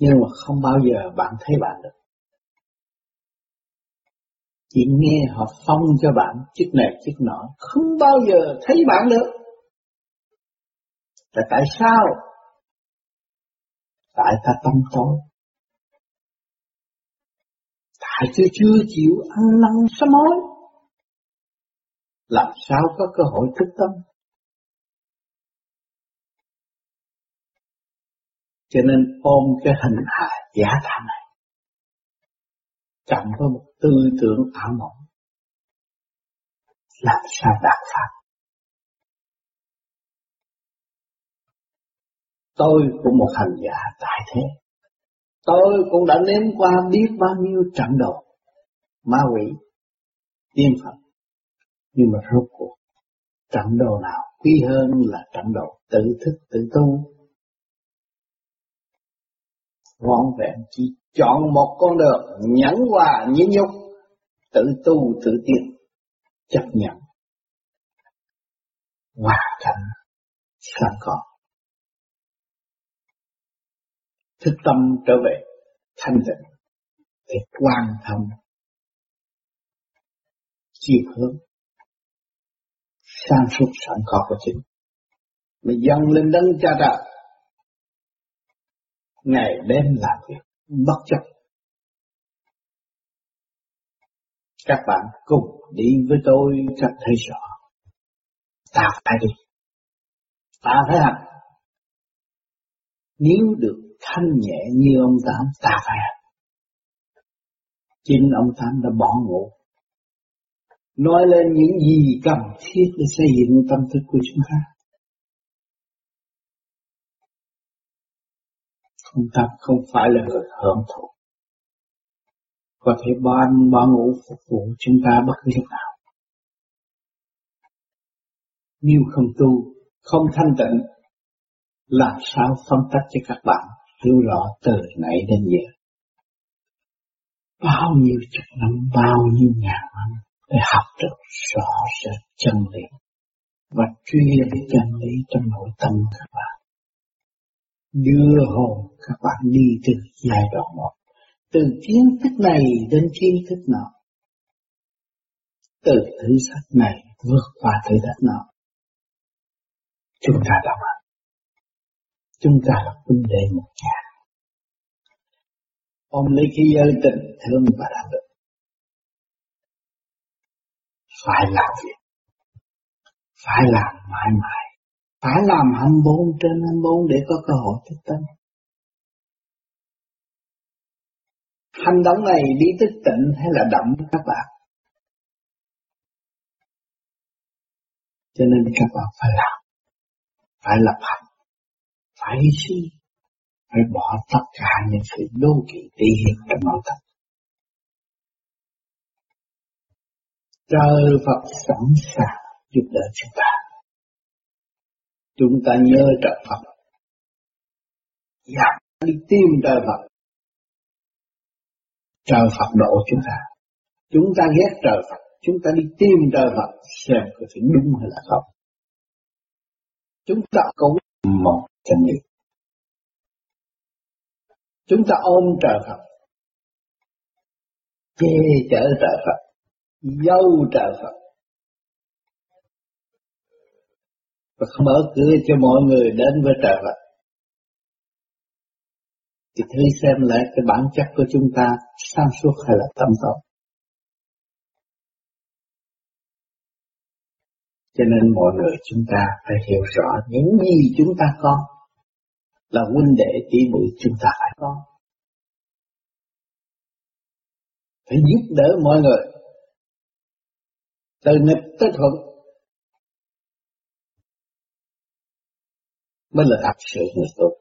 nhưng mà không bao giờ bạn thấy bạn được chỉ nghe họ phong cho bạn chiếc này, chiếc nọ, không bao giờ thấy bạn được là tại sao? Tại ta tâm tối. Tại chưa chưa chịu ăn năn sám hối. Làm sao có cơ hội thức tâm? Cho nên ôm cái hình hài giả tạm này. Cộng với một tư tưởng ảo mộng. Làm sao đạt pháp? Tôi cũng một hành giả tại thế. Tôi cũng đã nếm qua biết bao nhiêu trận đồ, ma quỷ, tiên Phật. Nhưng mà rốt cuộc, trận đồ nào quý hơn là trận đồ tự thức tự tu. Vọn vẹn chỉ chọn một con đường nhẫn hòa nhẫn nhục, tự tu tự tiến, chấp nhận. hòa thành sẵn có. Thức tâm trở về thanh tịnh thì quan thông chiều hướng sang suốt sẵn có của chính mà dâng lên đấng cha trời ngày đêm làm việc, bất chấp. Các bạn cùng đi với tôi cho thấy rõ. Ta phải đi. Ta phải hành. Nếu được thanh nhẹ như ông Tám, ta phải hành. Chính ông Tám đã bỏ ngủ. Nói lên những gì cần thiết để xây dựng tâm thức của chúng ta. Không tập không phải là người hưởng thụ có thể bỏ ăn bỏ ngủ phục vụ chúng ta bất cứ lúc nào. Nếu không tu, không thanh tịnh, làm sao phân tích cho các bạn hiểu rõ từ nãy đến giờ. Bao nhiêu chục năm, bao nhiêu ngàn năm để học được rõ rệt chân lý và truyền chân lý trong nội tâm các bạn. Đưa hồn các bạn đi từ giai đoạn một từ kiến thức này đến kiến thức nọ. Từ thử thách này vượt qua thử thách nọ. Chúng ta là bạn, chúng ta là huynh đệ một nhà. Ôm lấy cái giới tình thương và đạo đức phải làm việc. Phải làm mãi mãi phải làm 24 trên 24 để có cơ hội thức tâm Hành động này đi thức tịnh hay là động các bạn? Cho nên các bạn phải làm, phải lập hành, phải hy sinh, phải bỏ tất cả những sự đô kỵ tỷ hiệp trong nội tâm. Trời Phật sẵn sàng giúp đỡ chúng ta. Chúng ta nhớ trời Phật. Dạ, đi tìm trời Phật trời Phật độ chúng ta. Chúng ta ghét trời Phật, chúng ta đi tìm trời Phật xem có phải đúng hay là không. Chúng ta cũng một chân lý. Chúng ta ôm trời Phật, che chở trời Phật, dâu trời Phật. Và không mở cửa cho mọi người đến với trời Phật thì thử xem lại cái bản chất của chúng ta, sáng suốt hay là tâm tốt. Cho nên mọi người chúng ta phải hiểu rõ những gì chúng ta có là huynh đệ tỷ muội chúng ta phải có. Phải giúp đỡ mọi người từ nghịch tới thuận mới là thật sự người tốt.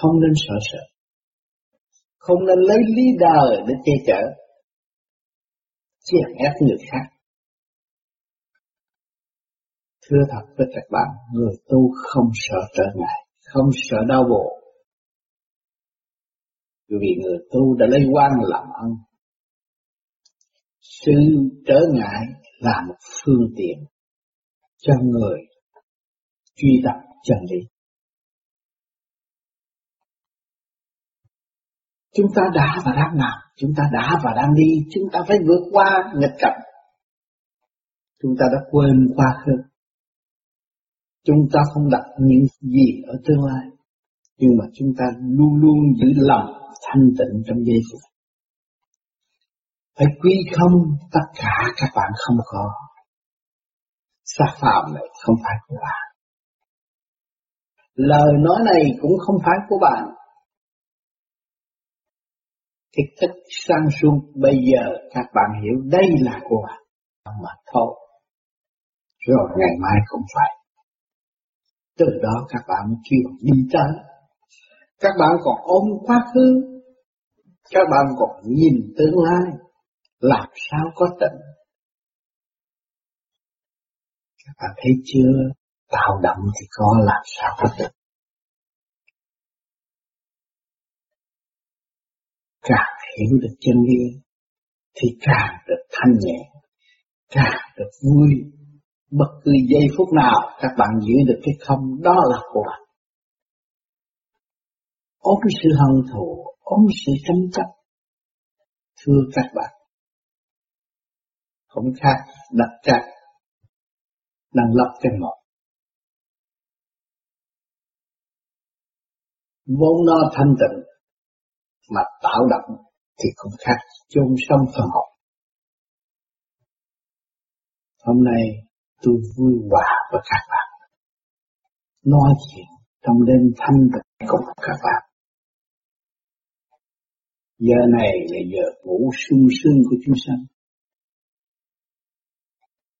không nên sợ sợ. Không nên lấy lý đời để che chở. Chèn ép người khác. Thưa thật với các bạn, người tu không sợ trở ngại, không sợ đau bộ vì người tu đã lấy quan làm ân. Sự trở ngại là một phương tiện cho người truy tập chân lý Chúng ta đã và đang làm, chúng ta đã và đang đi, chúng ta phải vượt qua nghịch cảnh. Chúng ta đã quên quá khứ. Chúng ta không đặt những gì ở tương lai, nhưng mà chúng ta luôn luôn giữ lòng thanh tịnh trong giây phút. Phải quy không tất cả các bạn không có. Xác phạm này không phải của bạn. Lời nói này cũng không phải của bạn, cái thức sang suốt bây giờ các bạn hiểu đây là của bạn mà thôi. Rồi ngày mai không phải. Từ đó các bạn mới kêu đi tới. Các bạn còn ôm quá khứ. Các bạn còn nhìn tương lai. Làm sao có tình Các bạn thấy chưa? Tạo động thì có làm sao có được. Càng hiểu được chân lý, thì càng được thanh nhẹ, càng được vui. Bất cứ giây phút nào các bạn giữ được cái không, đó là của bạn. Ôm sự hận thù, ôm sự tranh chấp, thưa các bạn. Không khác đặt cát đang lấp cái ngọt vốn nó thanh tịnh mà tạo động thì cũng khác, chôn sống phần hồn hôm nay tôi vui hòa với các bạn. Nói chuyện trong đêm thanh tịnh cùng các bạn. Giờ này là giờ ngủ sung sướng của chúng sanh.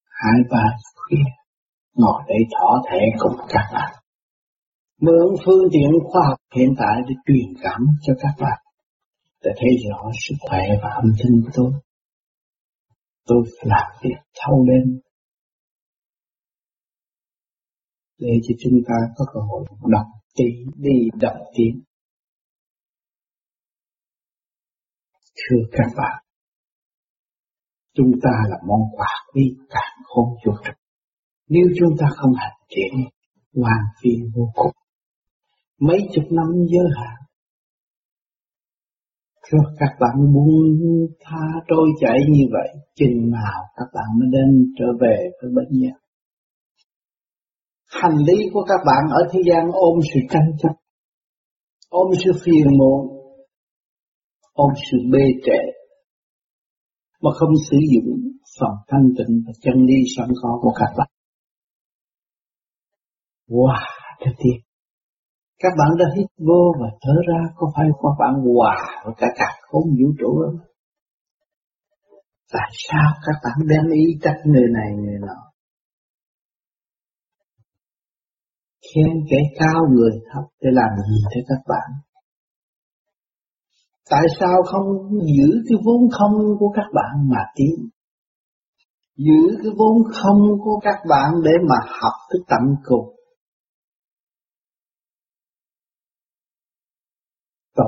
Hai ba khuya ngồi đây thỏ thể cùng các bạn. Mượn phương tiện khoa học hiện tại để truyền cảm cho các bạn, để thấy rõ sức khỏe và âm thanh của tôi. Tôi làm việc thâu đêm. Để cho chúng ta có cơ hội đọc đi đi đọc tiếng thưa các bạn, chúng ta là món quà đi càng khôn vô trực nếu chúng ta không hành thiện, hoàn phi vô cùng. Mấy chục năm giới hạn. Rồi các bạn buông tha trôi chảy như vậy, chừng nào các bạn mới nên trở về với bệnh nhân. Hành lý của các bạn ở thế gian ôm sự tranh chấp, ôm sự phiền muộn, ôm sự bê trễ mà không sử dụng phần thanh tịnh và chân lý sẵn có của các bạn. Wow, cho tiên Các bạn đã hít vô và thở ra có phải các bạn hòa với cả cả không vũ trụ không? Tại sao các bạn đem ý trách người này người nọ? Khen kẻ cao người thấp để làm gì thế các bạn? Tại sao không giữ cái vốn không của các bạn mà tiến? Giữ cái vốn không của các bạn để mà học tới tận cùng.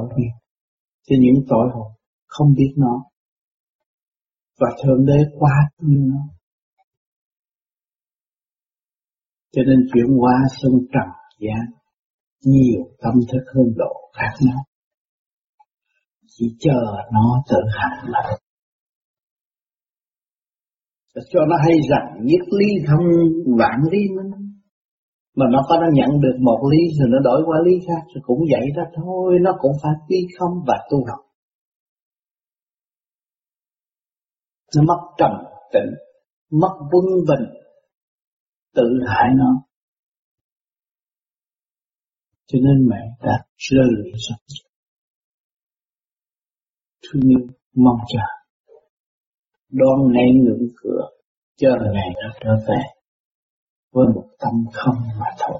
Tội nghiệp cho những tội hồn không biết nó. Và thượng đế quá thương nó. Cho nên chuyển qua sân trần gian nhiều tâm thức hơn độ khác nhau. Chỉ chờ nó tự hành mà cho nó hay rằng nhất lý không vạn lý mới mà nó có nó nhận được một lý rồi nó đổi qua lý khác rồi cũng vậy đó thôi, nó cũng phải đi không và tu học. Nó mất trầm tĩnh mất quân bình, tự hại nó. Cho nên mẹ đã rơi lụy rất thương yêu mong chờ. Đón ngay ngưỡng cửa, chờ ngày nó trở về với một tâm không mà thôi.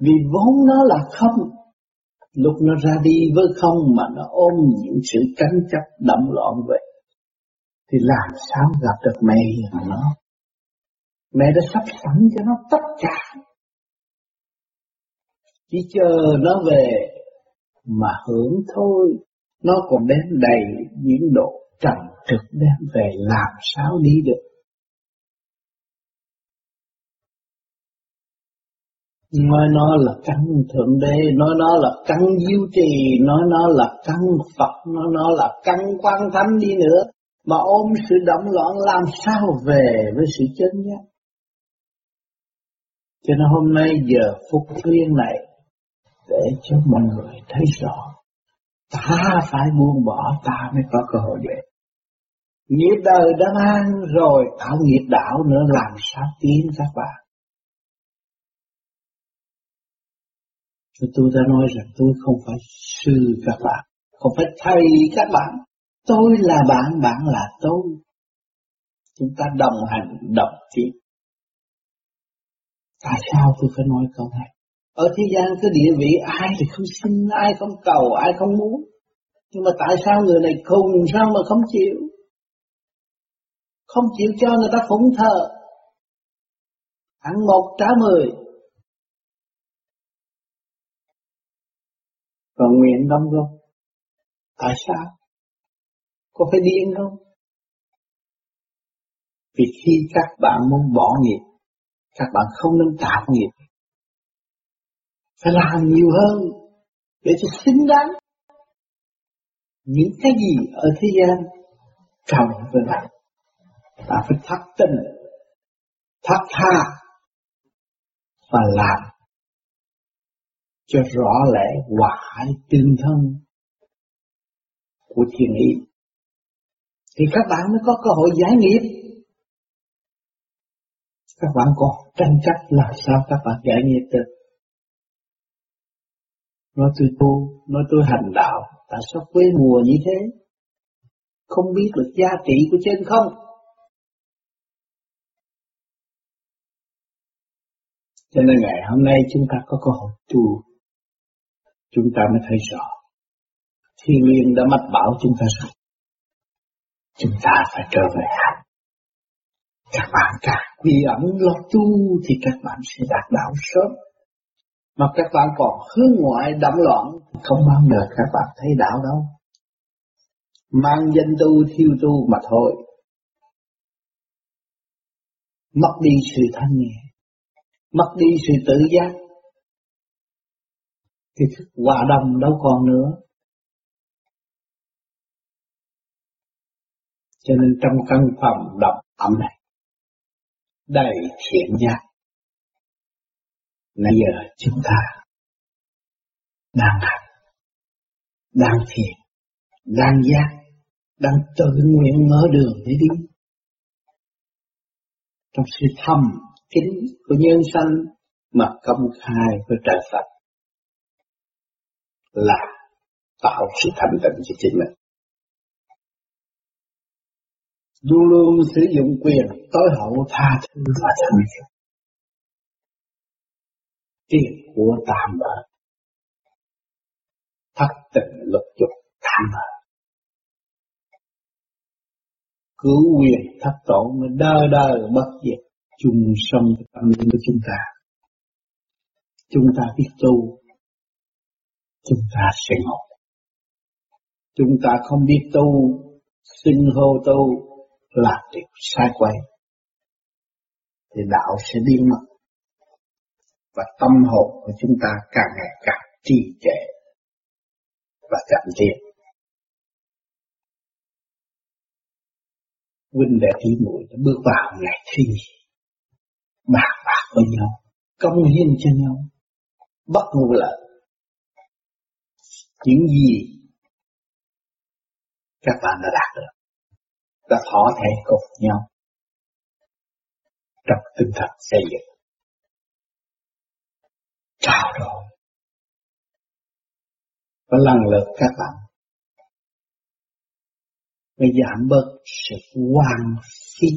Vì vốn nó là không, lúc nó ra đi với không mà nó ôm những sự tranh chấp đậm loạn vậy thì làm sao gặp được mẹ hiền nó? Mẹ đã sắp sẵn cho nó tất cả. Chỉ chờ nó về mà hưởng thôi. Nó còn đem đầy những độ trầm trực đem về, làm sao đi được. Nói nó là căn thượng đế, nói nó là căn diêu trì, nói nó là căn Phật, nói nó là căn quan thánh đi nữa. Mà ôm sự động loạn làm sao về với sự chân giác. Cho nên hôm nay giờ phút duyên này để cho mọi người thấy rõ ta phải buông bỏ ta mới có cơ hội về, nghiệp đời đã mang rồi tạo nghiệp đạo nữa làm sao tiến các bạn Cho tôi đã nói rằng tôi không phải sư các bạn không phải thầy các bạn tôi là bạn bạn là tôi chúng ta đồng hành đồng tiến tại sao tôi phải nói câu này ở thế gian cái địa vị ai thì không xin, ai không cầu, ai không muốn. Nhưng mà tại sao người này khùng sao mà không chịu? Không chịu cho người ta phụng thờ. Ăn một trả mười. Và nguyện đóng góp. Tại sao? Có phải điên không? Vì khi các bạn muốn bỏ nghiệp, các bạn không nên tạo nghiệp. Phải làm nhiều hơn để cho xứng đáng những cái gì ở thế gian cầu về bạn. Bạn phải thắt tình, thắt tha và làm cho rõ lẽ hòa hải tương thân của thiên ý. Thì các bạn mới có cơ hội giải nghiệp. Các bạn còn tranh chấp làm sao các bạn giải nghiệp được. Nói tôi tu, nói tôi hành đạo, tại sao quê mùa như thế? Không biết được giá trị của trên không. Cho nên ngày hôm nay chúng ta có cơ hội tu chúng ta mới thấy rõ. Thiên nhiên đã mách bảo chúng ta rằng, chúng ta phải trở về hành các bạn càng quy ẩn lo tu thì các bạn sẽ đạt đạo sớm. Mà các bạn còn hướng ngoại đậm loạn không bao giờ các bạn thấy đạo đâu. Mang danh tu thiêu tu mà thôi. Mất đi sự thanh nhẹ, mất đi sự tự giác thì thức hòa đồng đâu còn nữa. Cho nên trong căn phòng độc ẩm này, đầy thiện giác nãy giờ chúng ta đang hành đang thiền, đang giác, đang tự nguyện mở đường để đi. Trong sự thầm kín của nhân sanh mà công khai với trời Phật là tạo sự thanh tịnh cho chính mình. Luôn luôn sử dụng quyền tối hậu tha thứ và thân thiện. Tiền của tam bờ. Thất tình luật dục tạm bờ. Cứu quyền thất tổ mới đơ đơ bất diệt chung sống tâm linh của chúng ta. Chúng ta biết tu chúng ta sẽ ngộ. Chúng ta không biết tu, sinh hô tu là điều sai quay. Thì đạo sẽ biến mất. Và tâm hồn của chúng ta càng ngày càng trì trệ và chậm tiến. Huynh đệ tỷ muội đã bước vào ngày thi bàn bạc với nhau, công hiến cho nhau, bất ngờ lợi những gì? Các bạn đã đạt được. Đã thỏa thể cùng nhau. Trong tinh thần xây dựng. Trao đổi. Và lần lượt các bạn. Mới giảm bớt sự hoang phí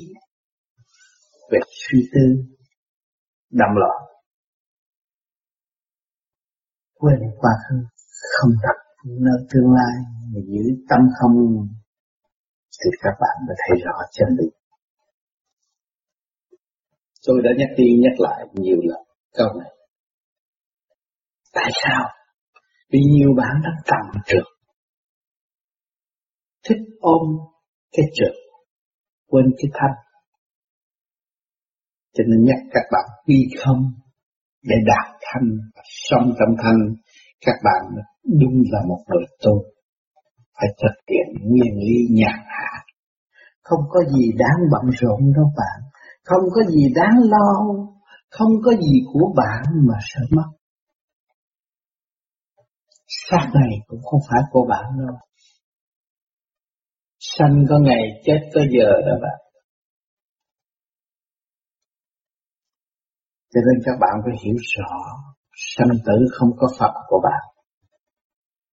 về suy tư đậm loạn. Quên quá khứ không đặt nơi tương lai mà giữ tâm không thì các bạn mới thấy rõ chân lý. Tôi đã nhắc đi nhắc lại nhiều lần câu này. Tại sao? Vì nhiều bạn đang cầm trượt. Thích ôm cái trượt, quên cái thanh. Cho nên nhắc các bạn quy không để đạt thanh và sống trong thanh các bạn đúng là một người tu phải thực hiện nguyên lý nhàn hạ. Không có gì đáng bận rộn đâu bạn. Không có gì đáng lo. Không có gì của bạn mà sợ mất. Xác này cũng không phải của bạn đâu. Sanh có ngày chết có giờ đó bạn. Cho nên các bạn phải hiểu rõ sanh tử không có Phật của bạn.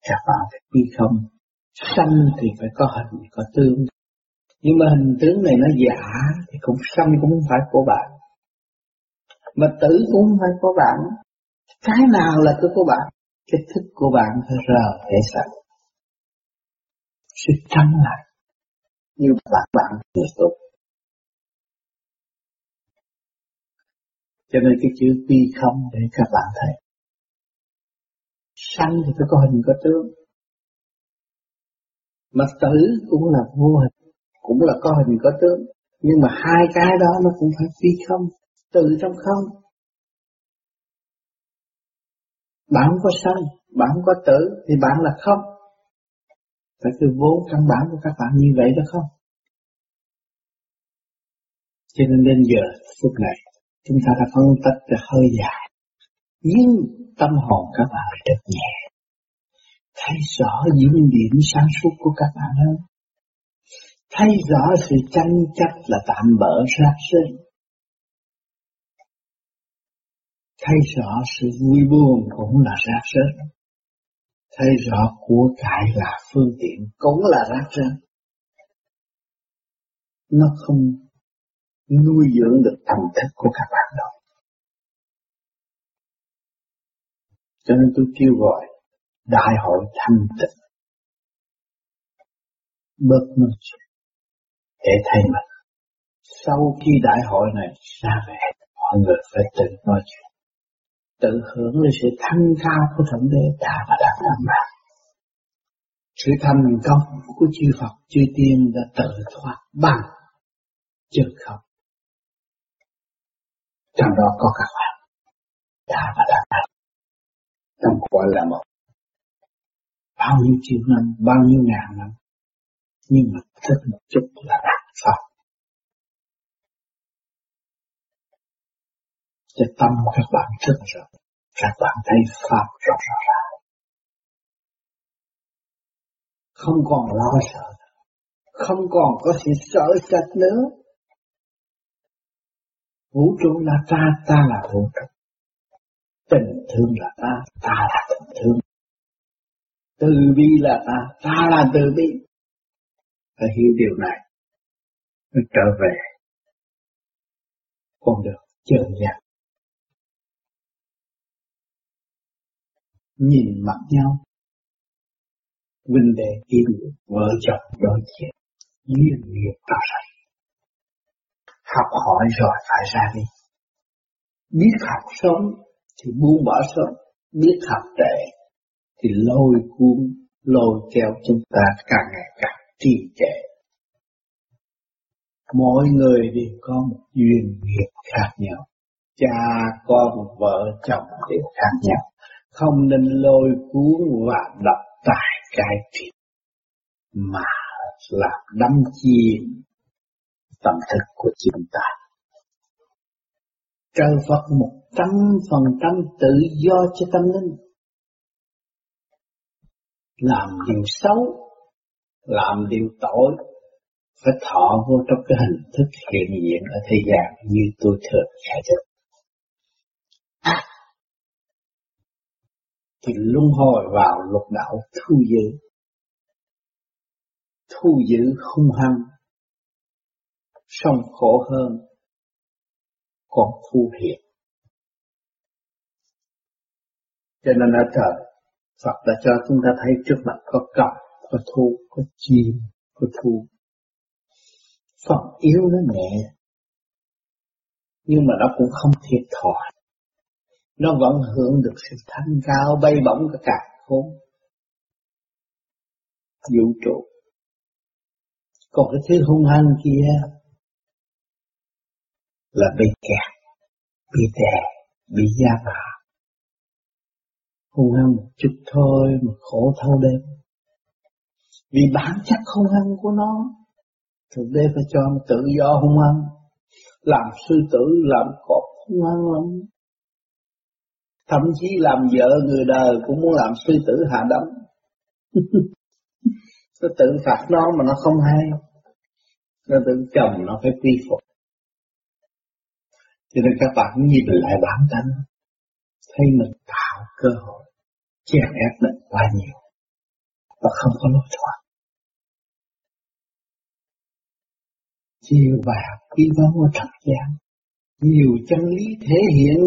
Các bạn phải quy không. Sanh thì phải có hình, có tướng. Nhưng mà hình tướng này nó giả thì cũng sanh cũng không phải của bạn. Mà tử cũng không phải của bạn. Cái nào là cái của bạn? Cái thức của bạn phải rờ thể sạch. Sự trắng lại. Như bạn bạn người tốt. Cho nên cái chữ quy không để các bạn thấy. Sanh thì phải có hình có tướng. Mà tử cũng là vô hình, cũng là có hình có tướng. Nhưng mà hai cái đó nó cũng phải phi không, từ trong không. Bạn không có sanh, bạn không có tử thì bạn là không. Phải từ vốn căn bản của các bạn như vậy đó không? Cho nên đến giờ phút này chúng ta đã phân tích được hơi dài. Nhưng tâm hồn các bạn được nhẹ. Thấy rõ những điểm sáng suốt của các bạn hơn. Thấy rõ sự tranh chấp là tạm bỡ ra sinh Thấy rõ sự vui buồn cũng là ra sinh Thấy rõ của cải là phương tiện cũng là ra sinh Nó không nuôi dưỡng được tâm thức của các bạn đâu. Cho nên tôi kêu gọi đại hội thanh tịnh bớt nói chuyện để thay mặt. Sau khi đại hội này ra về, mọi người phải tự nói chuyện, tự hưởng lên sự thanh cao của Thượng Đế đã và đang làm bạn. Sự thành công của chư Phật, chư Tiên đã tự thoát bằng chân không. Trong đó có các bạn đã và đang làm. Trong gọi là một bao nhiêu triệu năm, bao nhiêu ngàn năm, nhưng mà thức một chút là đạt Pháp. Cho tâm các bạn thức rồi, các bạn thấy Pháp rõ rõ ràng. Không còn lo sợ, không còn có sự sợ sệt nữa. Vũ trụ là ta, ta là vũ trụ. Tình thương là ta, ta là tình thương. Từ bi là ta, ta là từ bi. Phải hiểu điều này mới trở về con đường chân giác. Nhìn mặt nhau, huynh đệ yêu vợ chồng đối diện, duyên nghiệp rõ ràng. Học hỏi rồi phải ra đi. Biết học sống thì buông bỏ sống biết học trễ thì lôi cuốn, lôi kéo chúng ta càng ngày càng trì trệ. Mỗi người đều có một duyên nghiệp khác nhau. Cha, con, vợ, chồng đều khác nhau. Không nên lôi cuốn và đập tại cái thiệt mà làm đắm chìm tâm thức của chúng ta. Trời Phật một trăm phần trăm tự do cho tâm linh. Làm điều xấu, làm điều tội, phải thọ vô trong cái hình thức hiện diện ở thế gian như tôi thường giải thích. Thì luân hồi vào lục đạo thu giữ, thu giữ hung hăng, song khổ hơn còn thu hiệp. Cho nên ở trời, Phật đã cho chúng ta thấy trước mặt có cầm, có thu, có chi, có thu. Phần yếu nó nhẹ, nhưng mà nó cũng không thiệt thòi. Nó vẫn hưởng được sự thanh cao bay bổng cả cả khốn Vũ trụ. Còn cái thứ hung hăng kia là bị kẹt, bị đè, bị gia vạ. Hung hăng một chút thôi mà khổ thâu đêm. Vì bản chất hung hăng của nó, thực tế phải cho nó tự do hung hăng. Làm sư tử, làm cọp hung hăng lắm. Thậm chí làm vợ người đời cũng muốn làm sư tử hạ đấm. nó tự phạt nó mà nó không hay. Nó tự chồng nó phải quy phục. Cho nên các bạn nhìn lại bản thân, thấy mình tạo cơ hội, chèn ép mình quá nhiều, và không có lối thoát. Chiều bạc học quý báu ở trần gian, nhiều chân lý thể hiện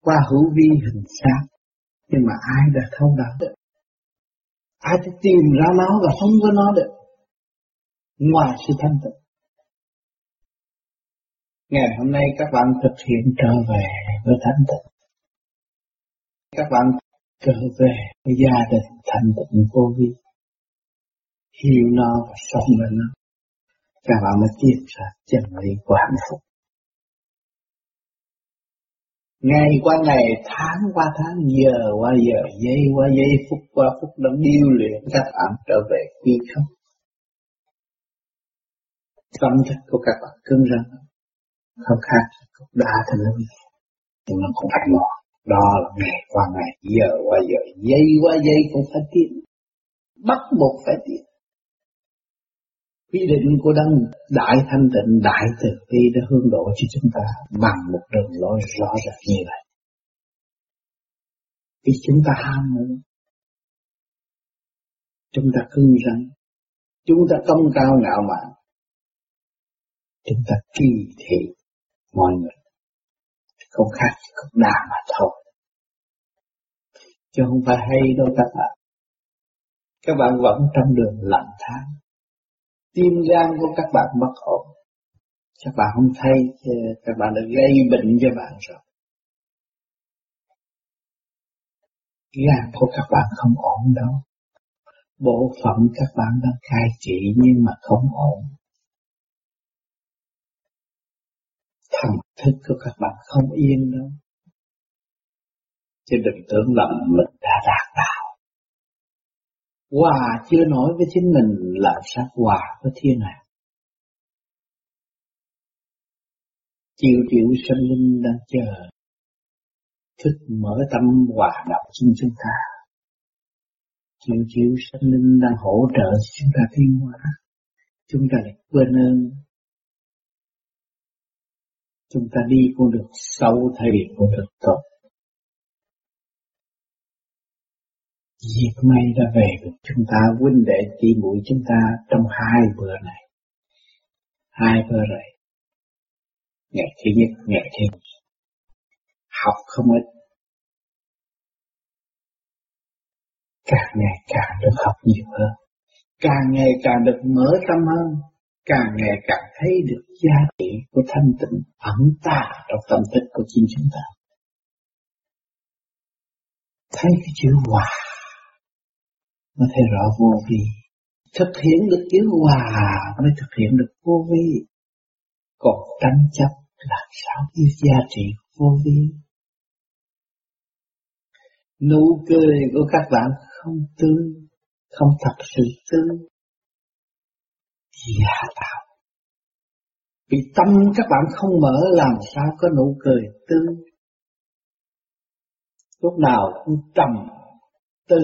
qua hữu vi hình xác, nhưng mà ai đã thấu đáo được? Ai đã tìm ra nó và không có nó được? Ngoài sự thanh tịnh. Ngày hôm nay các bạn thực hiện trở về với thanh tịnh. Các bạn trở về với gia đình thanh tịnh vô vi. Hiểu nó và sống với nó. các bạn mới tiếp ra chân lý của hạnh phúc ngày qua ngày, tháng qua tháng, giờ qua giờ, giây qua giây, phút qua phút đã điêu luyện các bạn trở về quy không tâm thức của các bạn cứng rắn không khác, đa thành lưng nhưng nó cũng phải mòn đó là ngày qua ngày, giờ qua giờ, giây qua giây cũng phải tiến bắt buộc phải tiến quy định của đấng, đại thanh tịnh, đại từ bi đã hướng độ cho chúng ta bằng một đường lối rõ ràng như vậy. Vì chúng ta ham muốn. Chúng ta cưng rắn. Chúng ta công cao ngạo mạn. Chúng ta kỳ thị mọi người. Không khác cục đà mà thôi. Chứ không phải hay đâu các bạn. Các bạn vẫn trong đường lạnh tháng tim gan của các bạn bất ổn. Các bạn không thấy ờ, các bạn đã gây bệnh cho bạn rồi. Gan của các bạn không ổn đâu. Bộ phận các bạn đang cai trị nhưng mà không ổn. Thần thức của các bạn không yên đâu. Chứ đừng tưởng lầm mình đã đạt đạo. Hòa chưa nói với chính mình là sao hòa với thiên hạ. Chiều triệu sinh linh đang chờ. Thức mở tâm hòa đạo chính chúng ta chiều triệu sinh linh đang hỗ trợ chúng ta tiến hóa. Chúng ta lại quên ơn chúng ta đi con đường sâu thay vì con đường tốt Diệt may đã về được chúng ta huynh đệ tỷ muội chúng ta trong hai bữa này. Hai bữa này. Ngày thứ nhất, ngày thứ nhì. Học không ít. Càng ngày càng được học nhiều hơn. Càng ngày càng được mở tâm hơn. Càng ngày càng thấy được giá trị của thanh tịnh ẩn ta trong tâm thức của chính chúng ta. Thấy cái chữ hòa mới thấy rõ vô vi. Thực hiện được chữ hòa mới thực hiện được vô vi. Còn tranh chấp làm sao biết giá trị vô vi. Nụ cười của các bạn không tươi, không thật sự tươi. Dạ Giả tạo. Vì tâm các bạn không mở làm sao có nụ cười tươi. Lúc nào cũng trầm tư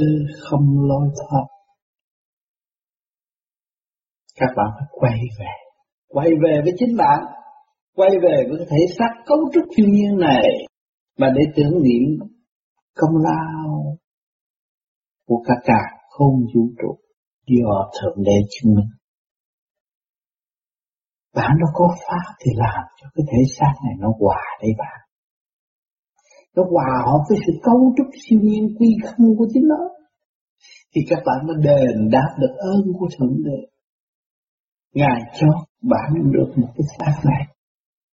không lôi thoát. Các bạn phải quay về, quay về với chính bạn, quay về với thể xác cấu trúc thiên nhiên này, mà để tưởng niệm công lao của cả cả không vũ trụ do Thượng Đế chứng minh. Bạn nó có pháp thì làm cho cái thể xác này nó hòa đây bạn nó hòa hợp với sự cấu trúc siêu nhiên quy không của chính nó. Thì các bạn mới đền đáp được ơn của thượng đế. Ngài cho bạn được một cái xác này,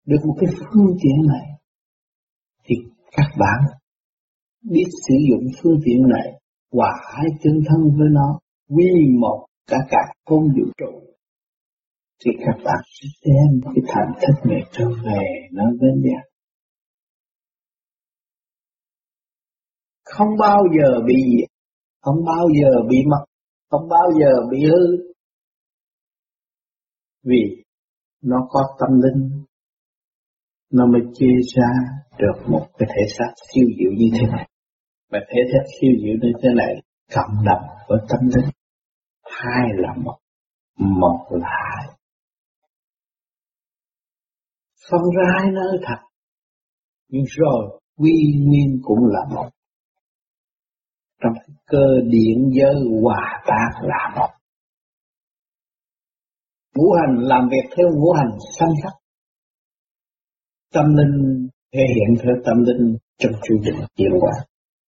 được một cái phương tiện này. Thì các bạn biết sử dụng phương tiện này, hòa hai tương thân với nó, quy một cả cả không vũ trụ thì các bạn sẽ đem cái thành thức này trở về nó với nhau không bao giờ bị diệt, không bao giờ bị mất, không bao giờ bị hư. Vì nó có tâm linh, nó mới chia ra được một cái thể xác siêu diệu như thế này. Và thể xác siêu diệu như thế này cộng đồng với tâm linh. Hai là một, một là hai. Phân ra hai nơi thật, nhưng rồi quy nguyên cũng là một trong cơ điện giới hòa tan là một. Ngũ hành làm việc theo ngũ hành sanh khắc. Tâm linh thể hiện theo tâm linh trong chu trình tiến hóa.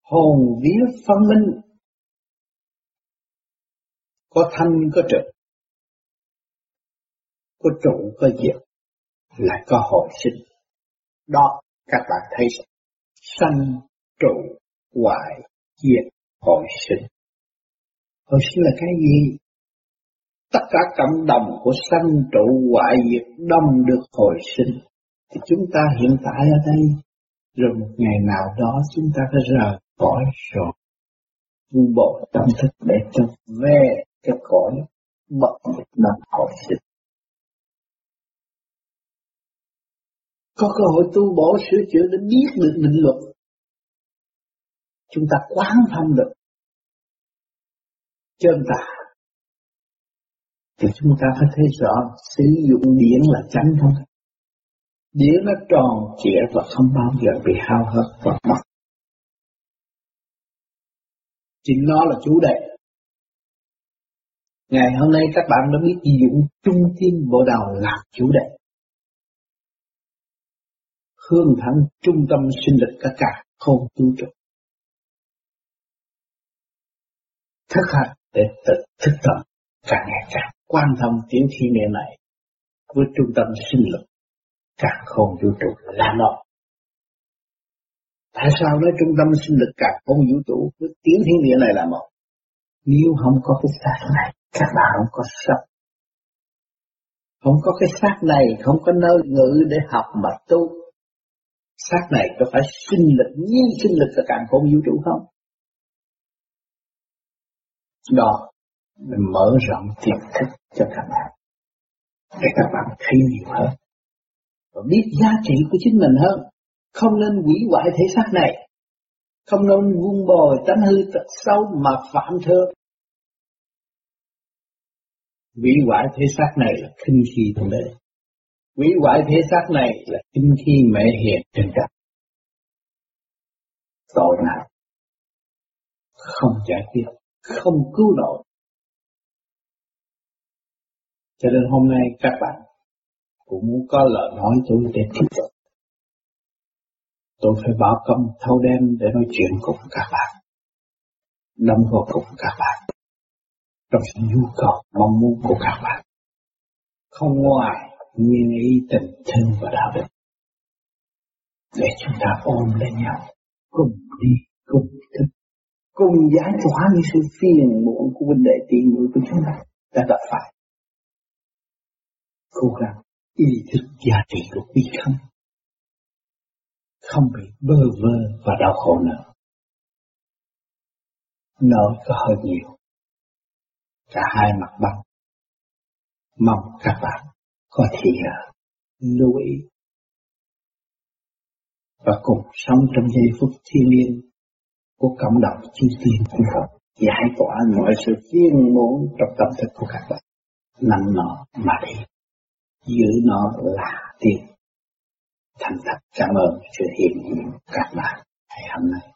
Hồn vía phân minh có thanh có trực, có trụ có diệt, lại có hồi sinh. Đó, các bạn thấy sanh trụ hoại diệt hồi sinh. Hồi sinh là cái gì? tất cả cộng đồng của sanh trụ hoại diệt đông được hồi sinh thì chúng ta hiện tại ở đây, rồi một ngày nào đó chúng ta sẽ rời cõi rồi vu bộ tâm thức để trở về cái cõi bất diệt hồi sinh có cơ hội tu bổ sửa chữa để biết được định luật. Chúng ta quán thông được. Chân tà thì chúng ta phải thấy rõ, sử dụng điện là tránh không. Điện nó tròn trịa và không bao giờ bị hao hết và mất chính nó là chủ đề. Ngày hôm nay các bạn đã biết dụng trung tâm bộ đầu làm chủ đề hương thẳng trung tâm sinh lực cả cả không tu trụ thức hành để tự thức tâm càng ngày càng quan tâm tiếng thi niệm này với trung tâm sinh lực càng không vũ trụ là một tại sao nói trung tâm sinh lực càng không vũ trụ với tiếng thiên địa này là một? Nếu không có cái xác này, các bạn không có sống. Không có cái xác này, không có nơi ngữ để học mà tu xác này có phải sinh lực như sinh lực là càng không vũ trụ không? Đó, mình mở rộng tiềm thức cho các bạn, để các bạn thấy nhiều hơn và biết giá trị của chính mình hơn. Không nên hủy hoại thể xác này, không nên vun bồi tánh hư tật xấu mà phạm thượng hủy hoại thể xác này là khinh khi thượng đế hủy hoại thế xác này là kinh khi mẹ hiền trên trần tội nào không giải quyết không cứu nổi cho nên hôm nay các bạn cũng muốn có lời nói tôi để tiếp tục. Tôi phải bảo công thâu đêm để nói chuyện cùng các bạn. Đóng góp cùng các bạn. Trong nhu cầu, mong muốn của các bạn. Không ngoài nguyên ý tình thương và đạo đức. Để chúng ta ôm lấy nhau. Cùng đi, cùng thức. Cùng giải tỏa những sự phiền muộn của vấn đề tiền người của chúng ta đã gặp phải cố gắng ý thức giá trị của quý không không bị bơ vơ và đau khổ nữa nói có hơi nhiều cả hai mặt bằng mong các bạn có thể à, lưu ý. Và cùng sống trong giây phút thiên liêng của cộng đồng chư tiên của Phật. Giải tỏa mọi sự phiền muộn trong tâm thức của các bạn. Nằm nó mà đi. Giữ nó là tiền. Thành thật cảm ơn sự hiện diện các bạn ngày hôm nay.